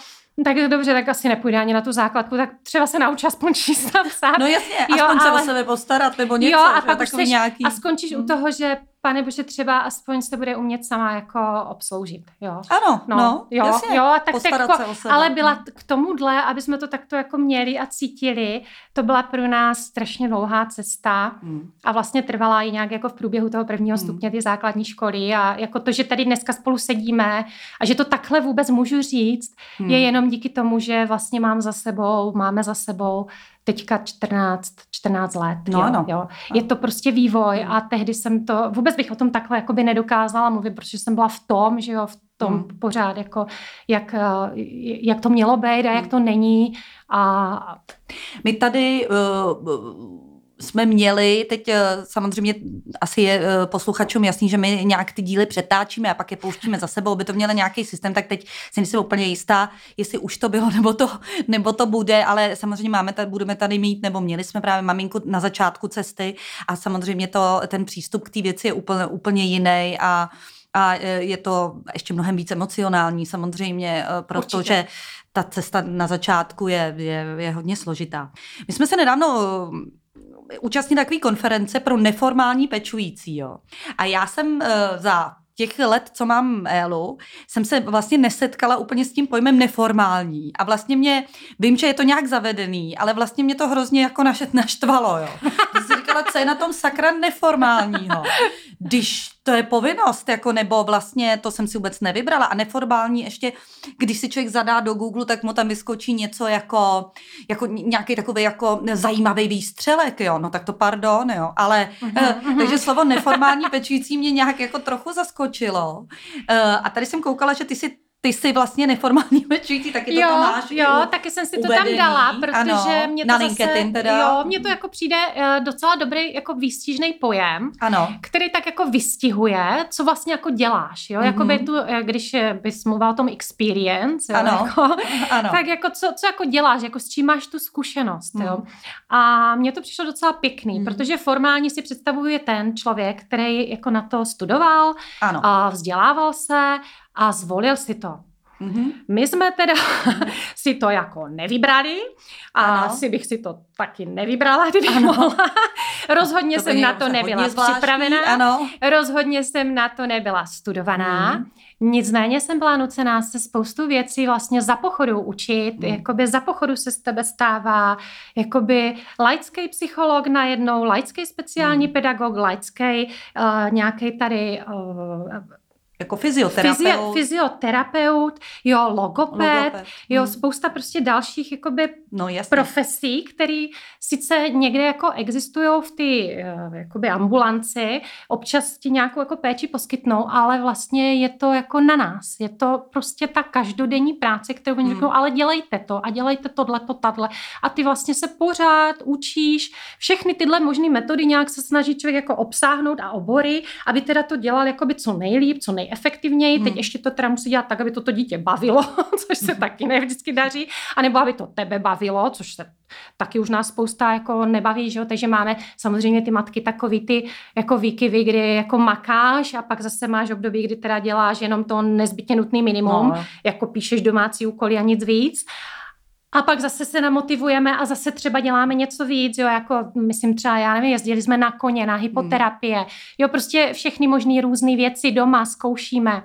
tak dobře, tak asi nepůjde ani na tu základku, tak třeba se naučí aspoň číst a psát. No jasně, aspoň jo, se ale... o sebe postarat nebo něco. Jo, a pak už seš, nějaký... a skončíš hmm. u toho, že pane bože, třeba aspoň se bude umět sama jako obsloužit, jo. Ano, no, no jo, jasně, jo, tak jako, se o sebe. ale byla hmm. k tomuhle, aby jsme to takto jako měli a cítili, to byla pro nás strašně dlouhá cesta hmm. a vlastně trvala i nějak jako v průběhu toho prvního hmm. stupně ty základní školy a jako to, že tady dneska spolu sedíme a že to takhle vůbec můžu říct, hmm. je jenom díky tomu, že vlastně mám za sebou, máme za sebou teďka 14, 14 let. No, jo, ano. Jo. Je to prostě vývoj a tehdy jsem to, vůbec bych o tom takhle jakoby nedokázala mluvit, protože jsem byla v tom, že jo, v tom hmm. pořád, jako jak, jak to mělo být a jak to není. A... My tady uh, jsme měli, teď eh, samozřejmě asi je eh, posluchačům jasný, že my nějak ty díly přetáčíme a pak je pouštíme za sebou, aby to mělo nějaký systém, tak teď si nejsem úplně jistá, jestli už to bylo, nebo to, nebo to bude, ale samozřejmě máme tady, budeme tady mít, nebo měli jsme právě maminku na začátku cesty a samozřejmě to, ten přístup k té věci je úplně, úplně jiný a a eh, je to ještě mnohem víc emocionální samozřejmě, protože Určitě. ta cesta na začátku je, je, je hodně složitá. My jsme se nedávno účastnit takové konference pro neformální pečující. Jo. A já jsem uh, za těch let, co mám Elu, jsem se vlastně nesetkala úplně s tím pojmem neformální. A vlastně mě, vím, že je to nějak zavedený, ale vlastně mě to hrozně jako naštvalo, jo. Říkala, co je na tom sakra neformálního. Když to je povinnost, jako nebo vlastně to jsem si vůbec nevybrala. A neformální ještě, když si člověk zadá do Google, tak mu tam vyskočí něco jako, jako nějaký takový jako zajímavý výstřelek, jo, no tak to pardon, jo, ale uh-huh, takže slovo neformální pečující mě nějak jako trochu zaskočilo. Uh, a tady jsem koukala, že ty si ty jsi vlastně neformální pečující, taky to jo, tam máš. Jo, taky jsem si uvedený. to tam dala, protože ano, mě to na zase, teda. jo, mně to jako přijde uh, docela dobrý jako výstižný pojem, ano. který tak jako vystihuje, co vlastně jako děláš, jo, mm-hmm. jakoby tu, eh, když bys mluvila o tom experience, jo, ano. Jako, ano. tak jako co, co jako děláš, jako s čím máš tu zkušenost, mm. jo. Mhm. A mně to přišlo docela pěkný, mm. protože formálně si představuje ten člověk, který jako na to studoval, ano. a vzdělával se a zvolil si to. Mm-hmm. My jsme teda si to jako nevybrali a ano. asi bych si to taky nevybrala, kdybych ano. mohla. Rozhodně to jsem na to nebyla připravená. Ano. Rozhodně jsem na to nebyla studovaná. Mm. Nicméně jsem byla nucená se spoustu věcí vlastně za pochodu učit, mm. jakoby za pochodu se z tebe stává jakoby laický psycholog najednou, laický speciální mm. pedagog, laický uh, nějaký tady uh, jako fyzioterapeut. Fyzi- fyzioterapeut, jo, logoped, logoped. jo, hmm. spousta prostě dalších jakoby no, jasně. profesí, které sice někde jako existují v ty eh, jakoby ambulanci, občas ti nějakou jako péči poskytnou, ale vlastně je to jako na nás. Je to prostě ta každodenní práce, kterou oni hmm. řeknou, ale dělejte to a dělejte tohle, to, tadle. A ty vlastně se pořád učíš všechny tyhle možné metody nějak se snaží člověk jako obsáhnout a obory, aby teda to dělal jakoby co nejlíp, co nej nejefektivněji. Hmm. Teď ještě to teda musí dělat tak, aby to, to dítě bavilo, což se hmm. taky ne vždycky daří, anebo aby to tebe bavilo, což se taky už nás spousta jako nebaví, že jo? takže máme samozřejmě ty matky takový ty jako výkyvy, kdy jako makáš a pak zase máš období, kdy teda děláš jenom to nezbytně nutný minimum, no. jako píšeš domácí úkoly a nic víc. A pak zase se namotivujeme a zase třeba děláme něco víc, jo, jako myslím třeba, já nevím, jezdili jsme na koně, na hypoterapie, jo, prostě všechny možné různé věci doma zkoušíme.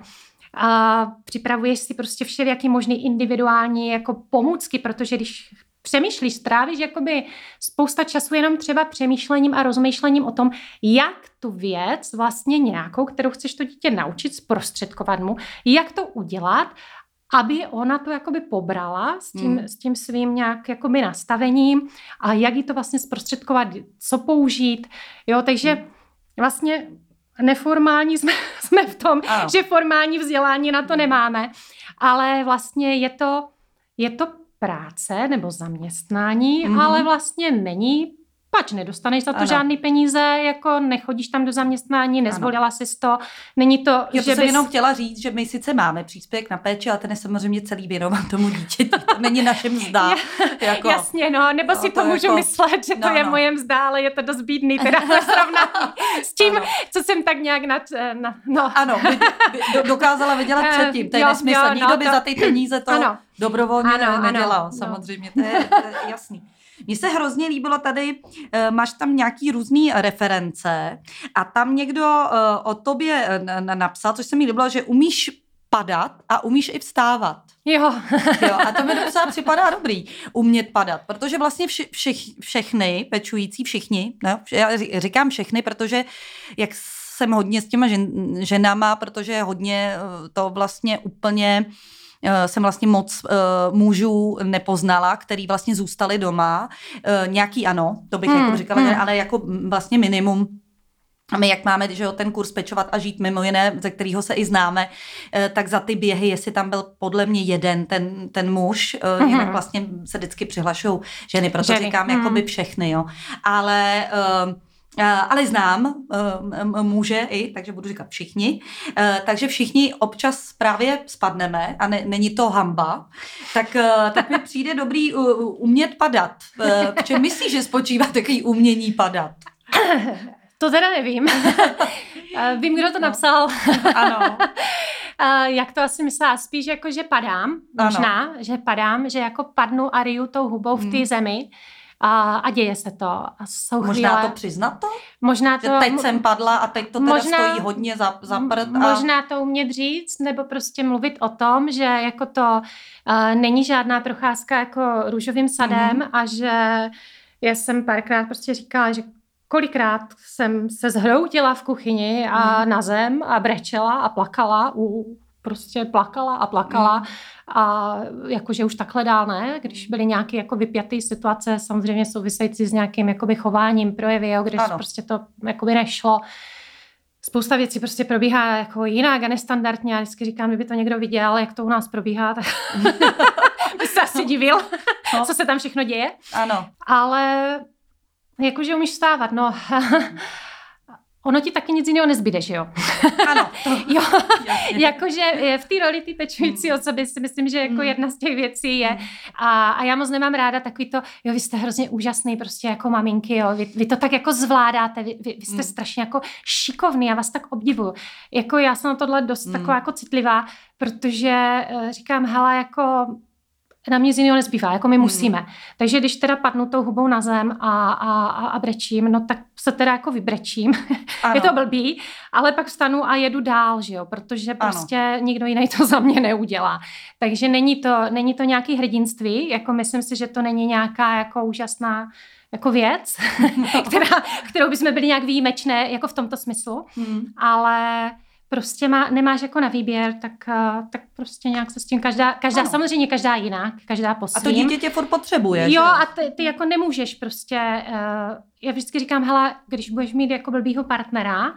A připravuješ si prostě všelijaký možný individuální jako pomůcky, protože když přemýšlíš, strávíš jakoby spousta času jenom třeba přemýšlením a rozmýšlením o tom, jak tu věc vlastně nějakou, kterou chceš to dítě naučit, zprostředkovat mu, jak to udělat aby ona to jakoby pobrala s tím, hmm. s tím svým nějak jakoby nastavením a jak jí to vlastně zprostředkovat, co použít. Jo, takže hmm. vlastně neformální jsme, jsme v tom, ano. že formální vzdělání na to hmm. nemáme, ale vlastně je to, je to práce nebo zaměstnání, mm-hmm. ale vlastně není pač nedostaneš za to ano. žádný peníze, jako nechodíš tam do zaměstnání, nezvolila jsi to, není to, Já že to jsem bys... jenom chtěla říct, že my sice máme příspěvek na péči, ale ten je samozřejmě celý věnován tomu dítěti, to není naše mzda. jako, Jasně, no, nebo no, si to, to můžu jako, myslet, že to no, je no. moje mzda, ale je to dost bídný, teda srovnání s tím, ano. co jsem tak nějak nad, eh, na, no. Ano, by, by, dokázala vydělat eh, předtím, to je nesmysl, nikdo no, by to... za ty peníze to ano. dobrovolně ano, nedělal, ano, samozřejmě, no. to, je, to je jasný. Mně se hrozně líbilo tady, eh, máš tam nějaký různý reference a tam někdo eh, o tobě eh, napsal, což se mi líbilo, že umíš padat a umíš i vstávat. Jo. jo a to mi docela připadá dobrý, umět padat, protože vlastně vši, všech, všechny pečující, všichni, no, já říkám všechny, protože jak jsem hodně s těma žen, ženama, protože hodně to vlastně úplně uh, jsem vlastně moc uh, mužů nepoznala, který vlastně zůstali doma. Uh, nějaký ano, to bych hmm, jako říkala, hmm. ale jako vlastně minimum a my, jak máme že jo, ten kurz pečovat a žít mimo jiné, ze kterého se i známe, tak za ty běhy, jestli tam byl podle mě jeden ten, ten muž, mm-hmm. jinak vlastně se vždycky přihlašují ženy, proto ženy. říkám mm. jakoby všechny, jo. Ale uh, ale znám muže i, takže budu říkat všichni. Takže všichni občas právě spadneme a ne, není to hamba. Tak, tak mi přijde dobrý umět padat. V čem myslíš, že spočívá takový umění padat? To teda nevím. Vím, kdo to no. napsal. ano. Jak to asi myslela? Spíš jako, že padám. Možná, ano. že padám, že jako padnu a riju tou hubou v té hmm. zemi a, a děje se to. A jsou možná chvíle, to přiznat to? Možná to... Že teď jsem padla a teď to teda možná, stojí hodně za, za prd. A... Možná to umět říct, nebo prostě mluvit o tom, že jako to uh, není žádná procházka jako růžovým sadem mm-hmm. a že já jsem párkrát prostě říkala, že kolikrát jsem se zhroutila v kuchyni a mm. na zem a brečela a plakala u prostě plakala a plakala mm. a jakože už takhle dál ne, když byly nějaké jako vypjaté situace, samozřejmě související s nějakým jakoby chováním, projevy, jo, když ano. prostě to jakoby nešlo. spousta věcí prostě probíhá jako jinak a nestandardně. Já vždycky říkám, kdyby to někdo viděl, jak to u nás probíhá, tak by se asi divil, no. co se tam všechno děje. Ano. Ale jakože umíš stávat, no. Ono ti taky nic jiného nezbyde, že jo? Ano. jo, jakože v té roli ty pečující hmm. osoby si myslím, že jako hmm. jedna z těch věcí je. Hmm. A, a já moc nemám ráda takový to, jo, vy jste hrozně úžasný prostě jako maminky, jo, vy, vy to tak jako zvládáte, vy, vy, vy jste hmm. strašně jako šikovný, já vás tak obdivuju. Jako já jsem na tohle dost hmm. taková jako citlivá, protože eh, říkám, hele, jako na mě z jiného nezbývá, jako my hmm. musíme. Takže když teda padnu tou hubou na zem a, a, a, brečím, no tak se teda jako vybrečím. je to blbý, ale pak vstanu a jedu dál, že jo, protože prostě ano. nikdo jiný to za mě neudělá. Takže není to, není to nějaký hrdinství, jako myslím si, že to není nějaká jako úžasná jako věc, která, kterou bychom byli nějak výjimečné, jako v tomto smyslu, hmm. ale prostě má, nemáš jako na výběr, tak, uh, tak prostě nějak se s tím každá, každá ano. samozřejmě každá jinak, každá po svým. A to dítě tě furt potřebuje. Jo, že? a ty, ty jako nemůžeš prostě, uh, já vždycky říkám, hele, když budeš mít jako blbýho partnera,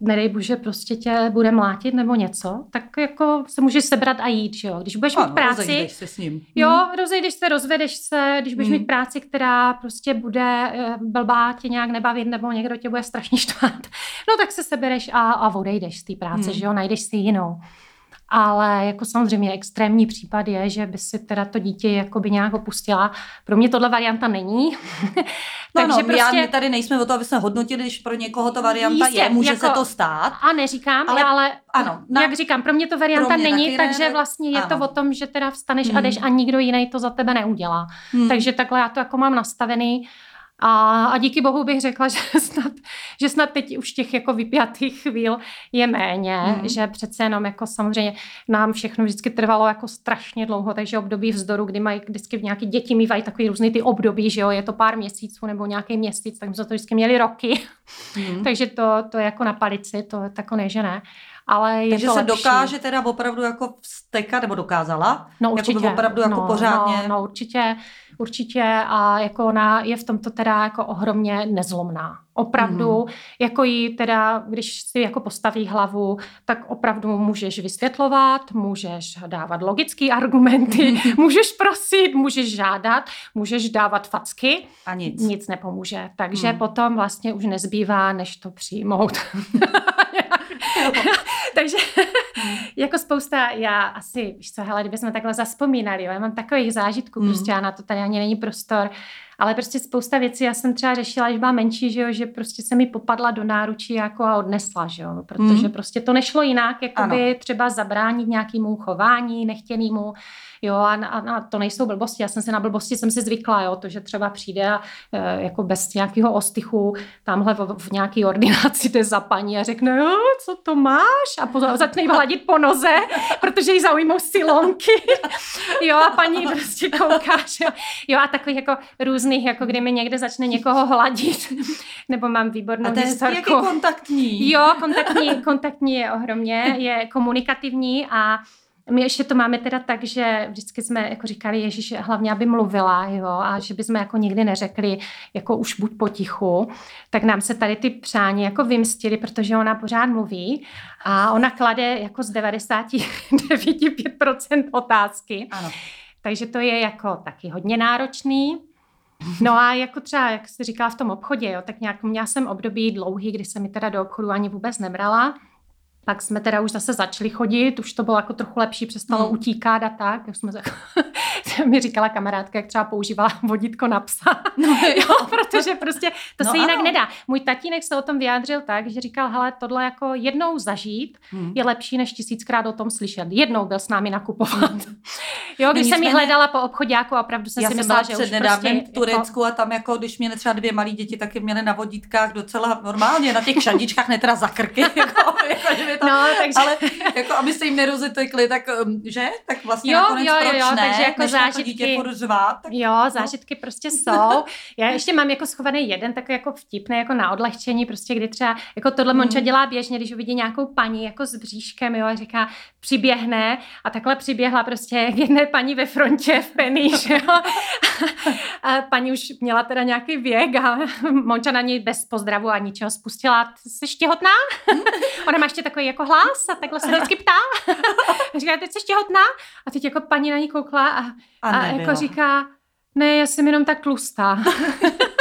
nedej bože, prostě tě bude mlátit nebo něco, tak jako se můžeš sebrat a jít, že jo. Když budeš ano, mít práci... se s ním. Jo, hmm. rozejdeš se, rozvedeš se, když budeš hmm. mít práci, která prostě bude eh, blbá, tě nějak nebavit, nebo někdo tě bude strašně štvát, no tak se sebereš a, a odejdeš z té práce, hmm. že jo, najdeš si jinou. Ale jako samozřejmě extrémní případ je, že by si teda to dítě jakoby nějak opustila. Pro mě tohle varianta není. no, Takže no, prostě... já, my tady nejsme o to, aby se hodnotili, když pro někoho to varianta Jistě, je, může jako... se to stát. A neříkám, ale, ale ano, na... jak říkám, pro mě to varianta mě není, takže ne, vlastně je ano. to o tom, že teda vstaneš hmm. a jdeš a nikdo jiný to za tebe neudělá. Hmm. Takže takhle já to jako mám nastavený. A, a díky bohu bych řekla, že snad, že snad teď už těch jako vypjatých chvíl je méně, mm. že přece jenom jako samozřejmě nám všechno vždycky trvalo jako strašně dlouho, takže období vzdoru, kdy mají vždycky v nějaký děti mývají takový různý ty období, že jo, je to pár měsíců nebo nějaký měsíc, tak jsme to vždycky měli roky, mm. takže to, to je jako na palici, to jako ne, že ne. Ale je Takže to se lepší. dokáže teda opravdu jako vstekat, nebo dokázala? No určitě. Jako opravdu jako no, pořádně. No, no určitě určitě a jako ona je v tomto teda jako ohromně nezlomná. Opravdu, mm. jako jí teda, když si jako postaví hlavu, tak opravdu můžeš vysvětlovat, můžeš dávat logické argumenty, můžeš prosit, můžeš žádat, můžeš dávat facky. A nic. Nic nepomůže. Takže mm. potom vlastně už nezbývá, než to přijmout. Takže jako spousta, já asi, víš co, hele, kdybychom takhle zaspomínali, jo, já mám takových zážitků, mm. prostě já na to tady ani není prostor, ale prostě spousta věcí já jsem třeba řešila, když byla menší, že jo, že prostě se mi popadla do náručí jako a odnesla, že jo, protože mm. prostě to nešlo jinak, jakoby ano. třeba zabránit nějakému chování nechtěnému, jo, a, a, a to nejsou blbosti, já jsem se na blbosti jsem si zvykla, jo, to, že třeba přijde a e, jako bez nějakého ostychu tamhle v, v nějaký ordinaci jde za paní a řekne, jo, co to máš? A po, začne jí hladit po noze, protože jí zaujmou silonky, jo, a paní prostě kouká, že jo, jo, a takových jako různých, jako kdy mi někde začne někoho hladit, nebo mám výbornou a to je kontaktní. Jo, kontaktní, kontaktní je ohromně, je komunikativní a my ještě to máme teda tak, že vždycky jsme jako říkali, Ježíš hlavně, aby mluvila, jo, a že bychom jako nikdy neřekli, jako už buď potichu, tak nám se tady ty přání jako vymstily, protože ona pořád mluví a ona klade jako z 99,5% otázky. Ano. Takže to je jako taky hodně náročný. No a jako třeba, jak jsi říkala v tom obchodě, jo, tak nějak měla jsem období dlouhý, kdy se mi teda do obchodu ani vůbec nebrala. Pak jsme teda už zase začali chodit, už to bylo jako trochu lepší, přestalo hmm. utíkat a tak. Jak jsme mi říkala kamarádka, jak třeba používala vodítko na psa. No, jo, protože prostě to no, se jinak ano. nedá. Můj tatínek se o tom vyjádřil tak, že říkal, hele, tohle jako jednou zažít hmm. je lepší, než tisíckrát o tom slyšet. Jednou byl s námi nakupovat. Hmm. Jo, když jsem ji hledala po obchodáku a opravdu jsem Já si myslela, že nedávným prostě, v Turecku jako... a tam jako, když měli třeba dvě malé děti, taky měli na vodítkách docela normálně, na těch šandičkách, ne teda za krky, jako, jako, že to, no, takže... ale jako, aby se jim nerozetekli, tak um, že? Tak vlastně jo, nakonec jo, jo, proč jo, ne? takže jako Než zážitky, dítě furt řvát, tak... Jo, no. zážitky no. prostě jsou. Já ještě mám jako schovaný jeden takový jako vtipný, jako na odlehčení, prostě kdy třeba, jako tohle Monča mm. dělá běžně, když uvidí nějakou paní jako s bříškem, jo, a říká, přiběhne a takhle přiběhla prostě k jedné paní ve frontě v Penny, že jo. A paní už měla teda nějaký věk a Monča na něj bez pozdravu a ničeho spustila, jsi těhotná? Ona má ještě takový jako hlas a takhle se vždycky ptá. říká, teď jsi těhotná? A teď jako paní na ní koukla a, a, a jako říká, ne, já jsem jenom tak tlustá.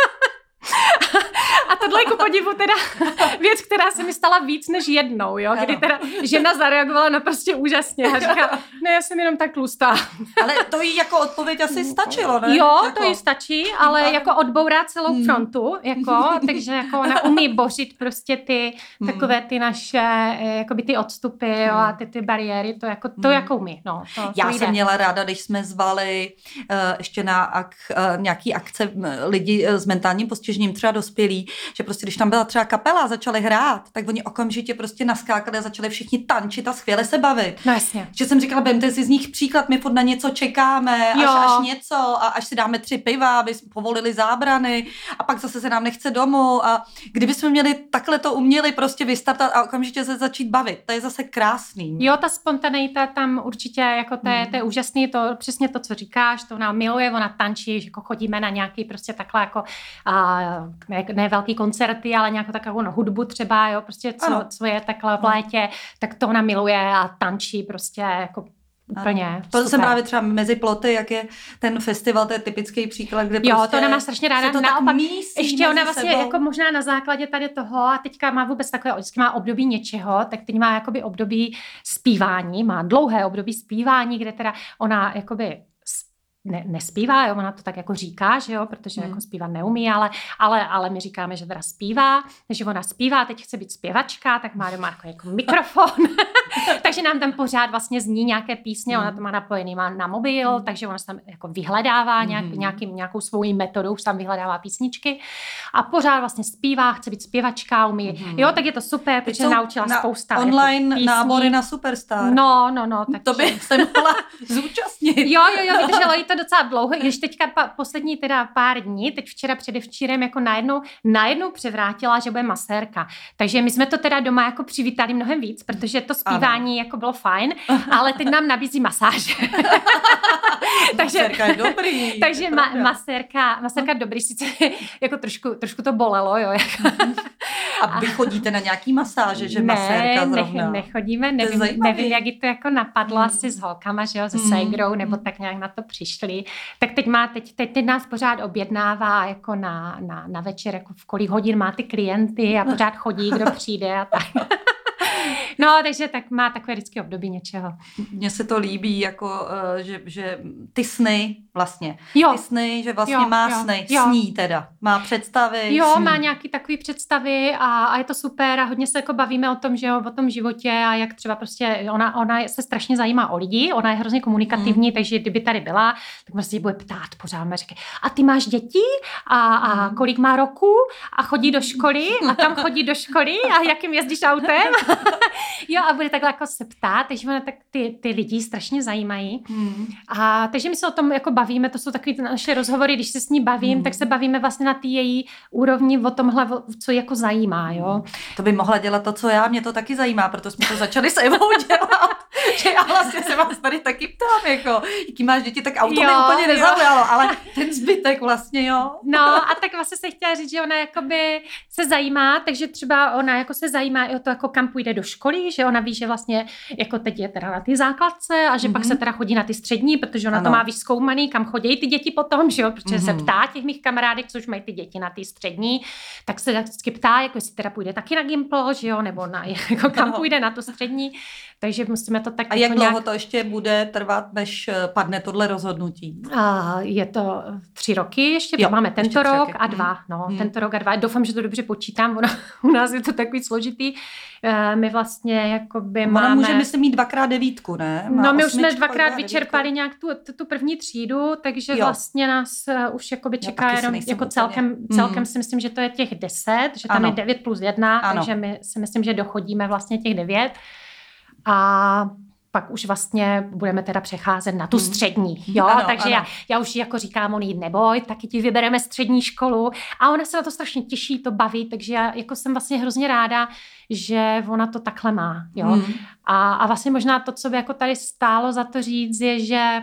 A tohle je ku podivu teda věc, která se mi stala víc než jednou, jo? kdy teda žena zareagovala na prostě úžasně a říká, ne, já jsem jenom tak tlustá. Ale to jí jako odpověď asi stačilo, ne? Jo, jako... to jí stačí, ale jako odbourá celou hmm. frontu, jako, takže jako ona umí bořit prostě ty hmm. takové ty naše, eh, jakoby ty odstupy jo, a ty, ty bariéry, to jako, to jako umí. No, to, Já to jsem měla ráda, když jsme zvali uh, ještě na ak, uh, nějaký akce lidi s mentálním postižením, třeba dospělí, že prostě když tam byla třeba kapela a začali hrát, tak oni okamžitě prostě naskákali a začali všichni tančit a skvěle se bavit. No jasně. Že jsem říkala, vemte si z nich příklad, my furt na něco čekáme, až, až něco a až si dáme tři piva, aby povolili zábrany a pak zase se nám nechce domů a kdyby jsme měli takhle to uměli prostě vystartat a okamžitě se začít bavit, to je zase krásný. Jo, ta spontaneita tam určitě jako to je, hmm. to je úžasný, to přesně to, co říkáš, to ona miluje, ona tančí, že jako chodíme na nějaký prostě takhle jako a, ne, ne velký koncerty, ale nějakou takovou no, hudbu třeba, jo, prostě co, co je takhle v létě, tak to ona miluje a tančí prostě jako Úplně. To super. jsem právě třeba mezi ploty, jak je ten festival, to je typický příklad, kde Jo, prostě to ona má strašně ráda. to Naopak, ještě ona vlastně sebou. jako možná na základě tady toho a teďka má vůbec takové, vždycky má období něčeho, tak teď má jakoby období zpívání, má dlouhé období zpívání, kde teda ona jakoby ne, nespívá, jo, ona to tak jako říká, že jo, protože hmm. jako zpívat neumí, ale, ale, ale my říkáme, že teda zpívá, takže ona zpívá, teď chce být zpěvačka, tak má doma jako, jako mikrofon, takže nám tam pořád vlastně zní nějaké písně, hmm. ona to má napojený má na mobil, hmm. takže ona se tam jako vyhledává nějak, hmm. nějaký, nějakou svou metodou, tam vyhledává písničky a pořád vlastně zpívá, chce být zpěvačka, umí, hmm. jo, tak je to super, protože naučila na spousta jako online jako nábory na Superstar. No, no, no. Tak to by se mohla zúčastnit. Jo, jo, jo, vydrželo jí to docela dlouho, když teďka pa, poslední teda pár dní, teď včera předevčírem jako najednou, najednou převrátila, že bude masérka. Takže my jsme to teda doma jako přivítali mnohem víc, protože to zpívání ano. jako bylo fajn, ale teď nám nabízí masáže. takže, masérka je dobrý. takže je ma, masérka, masérka dobrý, sice jako trošku, trošku to bolelo, jo. Jako. A vy chodíte na nějaký masáže, že ne, masérka zrovna? Ne, nechodíme, nevím, nevím, jak to jako napadlo hmm. asi s holkama, že jo, se hmm. ségrou, nebo tak nějak na to přišli šli, tak teď, má, teď, teď, teď nás pořád objednává jako na, na, na večer, jako v kolik hodin má ty klienty a pořád chodí, kdo přijde a tak. No, takže tak má takové vždycky období něčeho. Mně se to líbí, jako, uh, že, že ty sny vlastně. Jo. Ty sny, že vlastně jo, má jo, sny. Jo. Sní teda. Má představy. Jo, sní. má nějaký takový představy a, a je to super a hodně se jako bavíme o tom, že jo, o tom životě a jak třeba prostě ona, ona se strašně zajímá o lidi, ona je hrozně komunikativní, hmm. takže kdyby tady byla, tak prostě bude ptát pořád. Říká, a ty máš děti a, a hmm. kolik má roku a chodí do školy a kam chodí do školy a jakým jezdíš autem? jo, a bude takhle jako se ptát, takže ona tak ty, ty lidi strašně zajímají. Hmm. A takže my se o tom jako bavíme, to jsou takové naše rozhovory, když se s ní bavím, hmm. tak se bavíme vlastně na té její úrovni o tomhle, co jako zajímá, jo. Hmm. To by mohla dělat to, co já, mě to taky zajímá, proto jsme to začali se Evou dělat. Že já vlastně se vás tady taky ptám, jako, jaký máš děti, tak auto jo, mě úplně nezaujalo, ale ten zbytek vlastně, jo. No a tak vlastně se chtěla říct, že ona jakoby se zajímá, takže třeba ona jako se zajímá i o to, jako kam půjde do školy, že ona ví, že vlastně jako teď je teda na ty základce a že mm-hmm. pak se mhm. teda chodí na ty střední, protože ona ano. to má vyzkoumaný, kam chodí ty děti potom, že jo, protože mm-hmm. se mhm. ptá těch mých kamarádek, což mají ty děti na ty střední, tak se vždycky ptá, jako jestli teda půjde taky na Gimpl, že jo, nebo na, jako kam půjde na tu střední. Takže musíme to tak. A jak jako dlouho nějak... to ještě bude trvat, než eh, padne tohle rozhodnutí? A je to tři roky ještě, jo, máme tento rok roky. a dva. Hmm. No, hmm. tento rok a dva. Doufám, že to dobře počítám, ono, u nás je to takový složitý. Eh, my vlastně jakoby Ona máme... může, myslím, mít dvakrát devítku, ne? Má no, my už jsme dvakrát vyčerpali nějak tu, tu, tu první třídu, takže jo. vlastně nás už jakoby čeká jenom, jako celkem, celkem hmm. si myslím, že to je těch deset, že tam ano. je devět plus jedna, ano. takže my si myslím, že dochodíme vlastně těch devět. A pak už vlastně budeme teda přecházet na tu Hmm. střední, jo, Ano, takže ano. Já, já už jako říkám, on neboj, taky ti vybereme střední školu a ona se na to strašně těší, to baví, takže já jako jsem vlastně hrozně ráda, že ona to takhle má, jo. Hmm. A, a vlastně možná to, co by jako tady stálo za to říct, je, že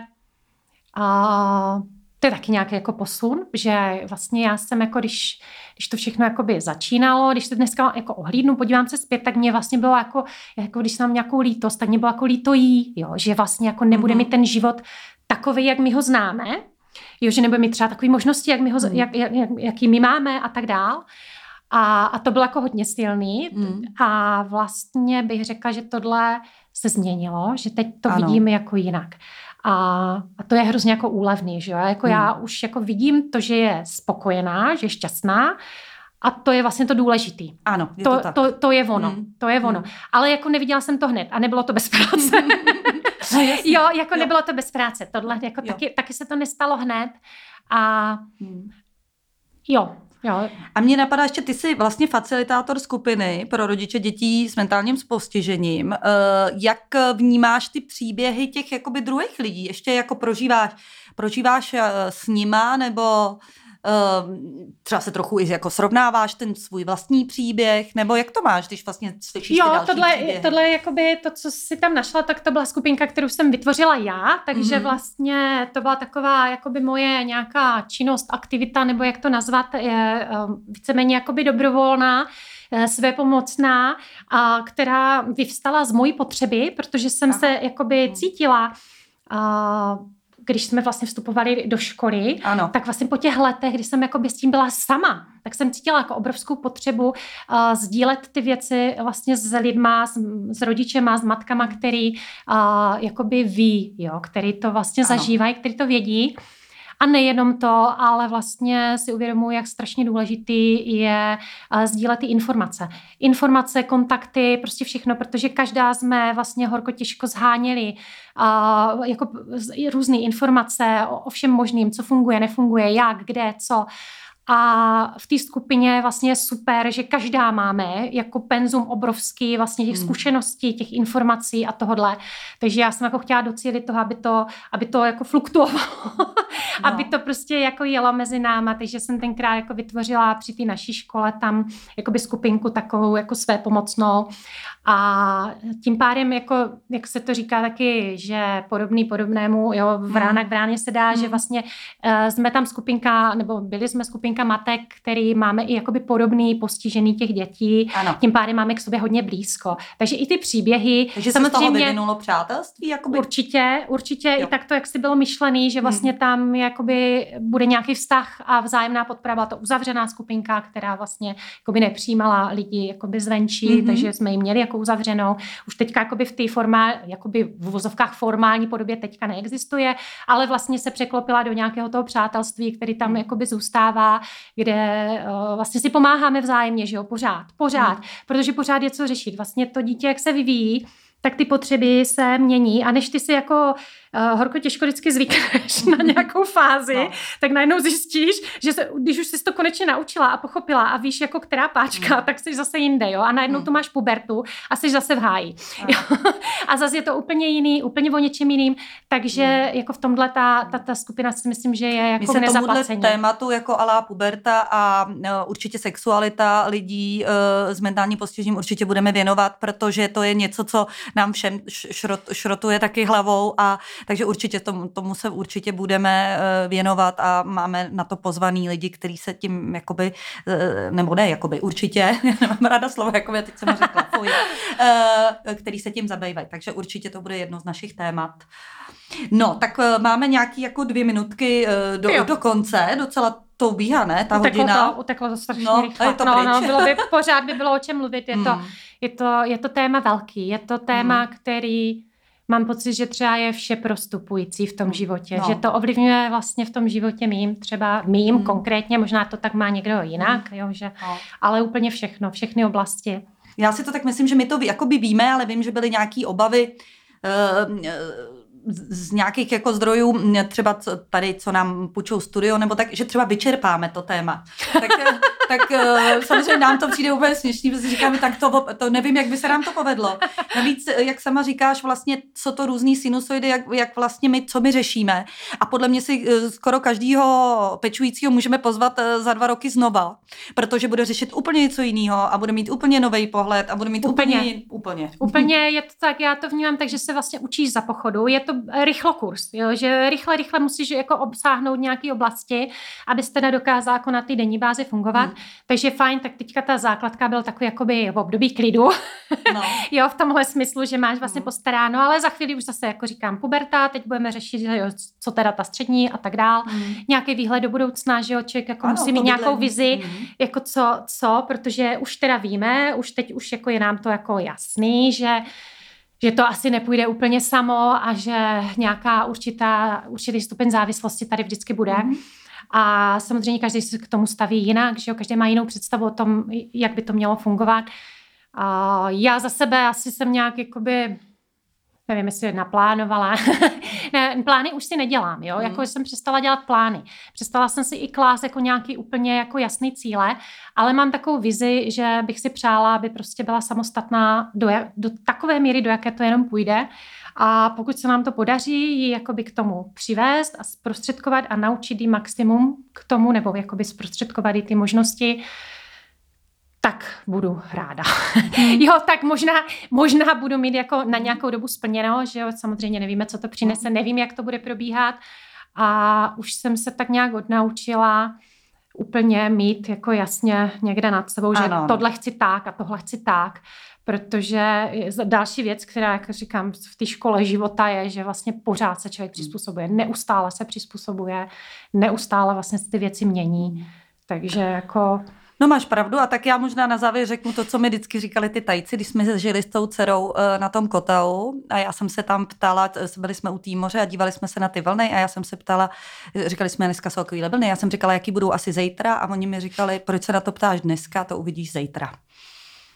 a, to je taky nějaký jako posun, že vlastně já jsem jako, když, když to všechno jakoby začínalo, když se dneska jako ohlídnu, podívám se zpět, tak mě vlastně bylo jako, jako když jsem nějakou lítost, tak mě bylo jako líto jí, jo, že vlastně jako nebude Mhm. mít ten život takový, jak my ho známe, jo, že nebude mít třeba takové možnosti, jak my ho, Mhm. jak, jak, jak, jaký my máme a tak dál. A, a to bylo jako hodně silný. Hmm. A vlastně bych řekla, že tohle se změnilo, že teď to Ano. vidíme jako jinak. A, a to je hrozně jako úlevný, že jo? Jako Hmm. já už jako vidím to, že je spokojená, že je šťastná a to je vlastně to důležitý. Ano, je to, To, tak. to, to je ono, Hmm. to je ono. Hmm. Ale jako neviděla jsem to hned a nebylo to bez práce. No, jo, jako Jo. nebylo to bez práce. Tohle jako Jo. taky, taky se to nestalo hned. A Hmm. jo, jo, A mě napadá ještě, ty jsi vlastně facilitátor skupiny pro rodiče dětí s mentálním postižením. Eh, Jak vnímáš ty příběhy těch jakoby druhých lidí? Ještě jako prožíváš, prožíváš eh, s nima nebo třeba se trochu i jako srovnáváš ten svůj vlastní příběh, nebo jak to máš, když vlastně slyšíš ty Jo, další tohle, příběhy? tohle je jakoby to, co jsi tam našla, tak to byla skupinka, kterou jsem vytvořila já, takže Mhm. vlastně to byla taková jakoby moje nějaká činnost, aktivita, nebo jak to nazvat, je um, víceméně jakoby dobrovolná, eh, svépomocná, a která vyvstala z mojí potřeby, protože jsem Aha. se jakoby Mhm. cítila a když jsme vlastně vstupovali do školy, Ano. tak vlastně po těch letech, kdy jsem jakoby s tím byla sama, tak jsem cítila jako obrovskou potřebu uh, sdílet ty věci vlastně s lidma, s, s rodičema, s matkama, který uh, jakoby ví, jo, který to vlastně Ano. zažívají, který to vědí. A nejenom to, ale vlastně si uvědomuji, jak strašně důležitý je uh, sdílet ty informace. Informace, kontakty, prostě všechno, protože každá jsme vlastně horko těžko zháněli uh, jako různé informace o všem možným, co funguje, nefunguje, jak, kde, co. A v té skupině vlastně je super, že každá máme jako penzum obrovský vlastně těch Hmm. zkušeností, těch informací a tohodle. Takže já jsem jako chtěla docílit toho, aby to, aby to jako fluktuovalo, No. aby to prostě jako jelo mezi náma, takže jsem tenkrát jako vytvořila při té naší škole tam jakoby skupinku takovou jako své pomocnou a tím pádem jako, jak se to říká taky, že podobný podobnému, jo, v Hmm. rána k bráně se dá, že Hmm. vlastně uh, jsme tam skupinka, nebo byli jsme skupinka matek, který máme i jakoby podobný postižený těch dětí, Ano. tím pádem máme k sobě hodně blízko. Takže i ty příběhy, Takže se z toho samozřejmě vyvinulo přátelství? Jakoby? Určitě, určitě Jo. i tak to, jak si bylo myšlený, že Hmm. vlastně tam jakoby bude nějaký vztah a vzájemná podpora, byla to uzavřená skupinka, která vlastně jakoby nepřijímala lidi jakoby zvenčí, Mhm. takže jsme ji měli jako uzavřenou. Už teďka jakoby v té formál, jakoby v vozovkách formální podobě teďka neexistuje, ale vlastně se překlopila do nějakého toho přátelství, který tam Hmm. jakoby zůstává, kde uh, vlastně si pomáháme vzájemně, že jo, pořád, pořád, Hmm. protože pořád je co řešit. Vlastně to dítě, jak se vyvíjí, tak ty potřeby se mění a než ty si jako uh, horko těžko vždycky zvykneš na nějakou fázi, No. tak najednou zjistíš, že se, když už jsi to konečně naučila a pochopila a víš jako která páčka, Mm. tak jsi zase jinde, jo, a najednou Mm. tu máš pubertu a jsi zase v háji. Jo. A zase je to úplně jiný, úplně o něčem jiným, takže jako v tomhle ta, ta, ta skupina si myslím, že je jako My se tomuhle tématu jako alá puberta a uh, určitě sexualita lidí uh, s mentálním postižením určitě budeme věnovat, protože to je něco, co nám všem šrot, šrotuje taky hlavou a takže určitě tomu, tomu se určitě budeme uh, věnovat a máme na to pozvaný lidi, kteří se tím jakoby, uh, nebo ne jakoby, určitě, nemám ráda slovo, jakoby, teď jsem ho řekla, fuj, uh, který se tím zabývají, takže určitě to bude jedno z našich témat. No, tak máme nějaký jako dvě minutky do, Jo. do konce, docela to ubíhá, ne, ta Uteklo hodina. to, uteklo to strašně No, rychle. je to no, pryč. no, bylo by, pořád by bylo o čem mluvit. Je, to, Hmm. je, to, je to téma velký. Je to téma, Hmm. který mám pocit, že třeba je vše prostupující v tom Hmm. životě. No. Že to ovlivňuje vlastně v tom životě mým, třeba mým Hmm. konkrétně, možná to tak má někdo jinak, jo, že, No. ale úplně všechno, všechny oblasti. Já si to tak myslím, že my to jakoby víme, ale vím, že byly nějaké obavy uh, z nějakých jako zdrojů, třeba co, tady, co nám půjčou studio, nebo tak, že třeba vyčerpáme to téma. Tak, eh, tak uh, samozřejmě nám to přijde úplně směšný, protože říkáme, tak to, to nevím, jak by se nám to povedlo. Navíc, jak sama říkáš, vlastně, co to různý sinusoidy, jak, jak vlastně my, co my řešíme. A podle mě si skoro každýho pečujícího můžeme pozvat za dva roky znova, protože bude řešit úplně něco jiného a bude mít úplně nový pohled a bude mít úplně, úplně. Úplně, úplně je to tak, já to vnímám tak, že se vlastně učíš za pochodu. Je to rychlokurs, jo, že rychle, rychle musíš jako obsáhnout nějaké oblasti, abyste nedokázal jako na ty denní bázi fungovat. Hmm. Takže fajn, tak teďka ta základka byl takový jakoby v období klidu. No. jo, v tomhle smyslu, že máš vlastně hmm. postaráno, ale za chvíli už zase, jako říkám, puberta, teď budeme řešit, jo, co teda ta střední a tak dál. Hmm. Nějaký výhled do budoucna, že jo, člověk jako ano, musí mít nějakou vizi, hmm. jako co, co, protože už teda víme, už teď už jako je nám to jako jasný, že že to asi nepůjde úplně samo a že nějaká určitá, určitý stupeň závislosti tady vždycky bude. Mm-hmm. A samozřejmě každý se k tomu staví jinak, že jo? každý má jinou představu o tom, jak by to mělo fungovat. A já za sebe asi jsem nějak jakoby nevím, jestli naplánovala. ne, plány už si nedělám, jo, mm. jako jsem přestala dělat plány. Přestala jsem si i klás jako nějaký úplně jako jasný cíle, ale mám takovou vizi, že bych si přála, aby prostě byla samostatná do, do takové míry, do jaké to jenom půjde. A pokud se nám to podaří ji jakoby k tomu přivést a zprostředkovat a naučit jí maximum k tomu, nebo jakoby zprostředkovat i ty možnosti, tak budu ráda. Hmm. jo, tak možná, možná budu mít jako na nějakou dobu splněno, že jo, samozřejmě nevíme, co to přinese, nevím, jak to bude probíhat a už jsem se tak nějak odnaučila úplně mít jako jasně někde nad sebou, že ano. tohle chci tak a tohle chci tak, protože další věc, která, jak říkám, v té škole života je, že vlastně pořád se člověk přizpůsobuje, neustále se přizpůsobuje, neustále vlastně ty věci mění, takže jako No máš pravdu. A tak já možná na závěr řeknu to, co mi vždycky říkali ty tajci, když jsme žili s tou dcerou eh, na tom kotelu a já jsem se tam ptala, byli jsme u té moře a dívali jsme se na ty vlny. A já jsem se ptala, říkali jsme, dneska jsou takový vlny, já jsem říkala, jaký budou asi zítra. A oni mi říkali, proč se na to ptáš dneska, to uvidíš zítra.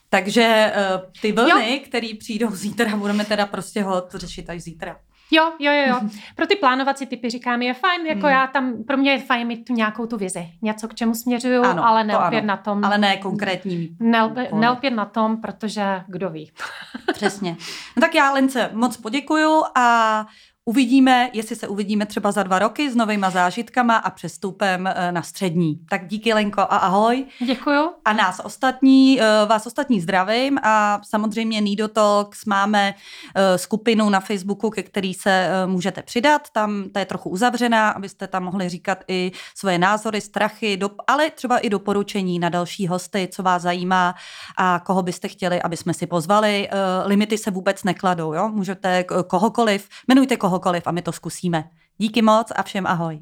Takže ty vlny, které přijdou zítra, budeme teda prostě ho řešit až zítra. Jo, jo, jo, jo. Pro ty plánovací typy říkám, je fajn, jako hmm. já tam, pro mě je fajn mít tu nějakou tu vizi, něco, k čemu směřuju, ano, ale neopět na tom. Ale ne konkrétní. Neopět na tom, protože kdo ví. Přesně. No tak já Lence moc poděkuju a Uvidíme, jestli se uvidíme třeba za dva roky s novýma zážitkama a přestupem eh, na střední. Tak díky Lenko a ahoj. Děkuju. A nás ostatní, eh, vás ostatní zdravím a samozřejmě Nido Talks máme eh, skupinu na Facebooku, ke který se můžete přidat. Tam ta je trochu uzavřená, abyste tam mohli říkat i svoje názory, strachy, ale třeba i doporučení na další hosty, co vás zajímá a koho byste chtěli, aby jsme si pozvali. Limity se vůbec nekladou, jo? Můžete kohokoliv, jmenujte kohokoliv a my to zkusíme. Díky moc a všem ahoj.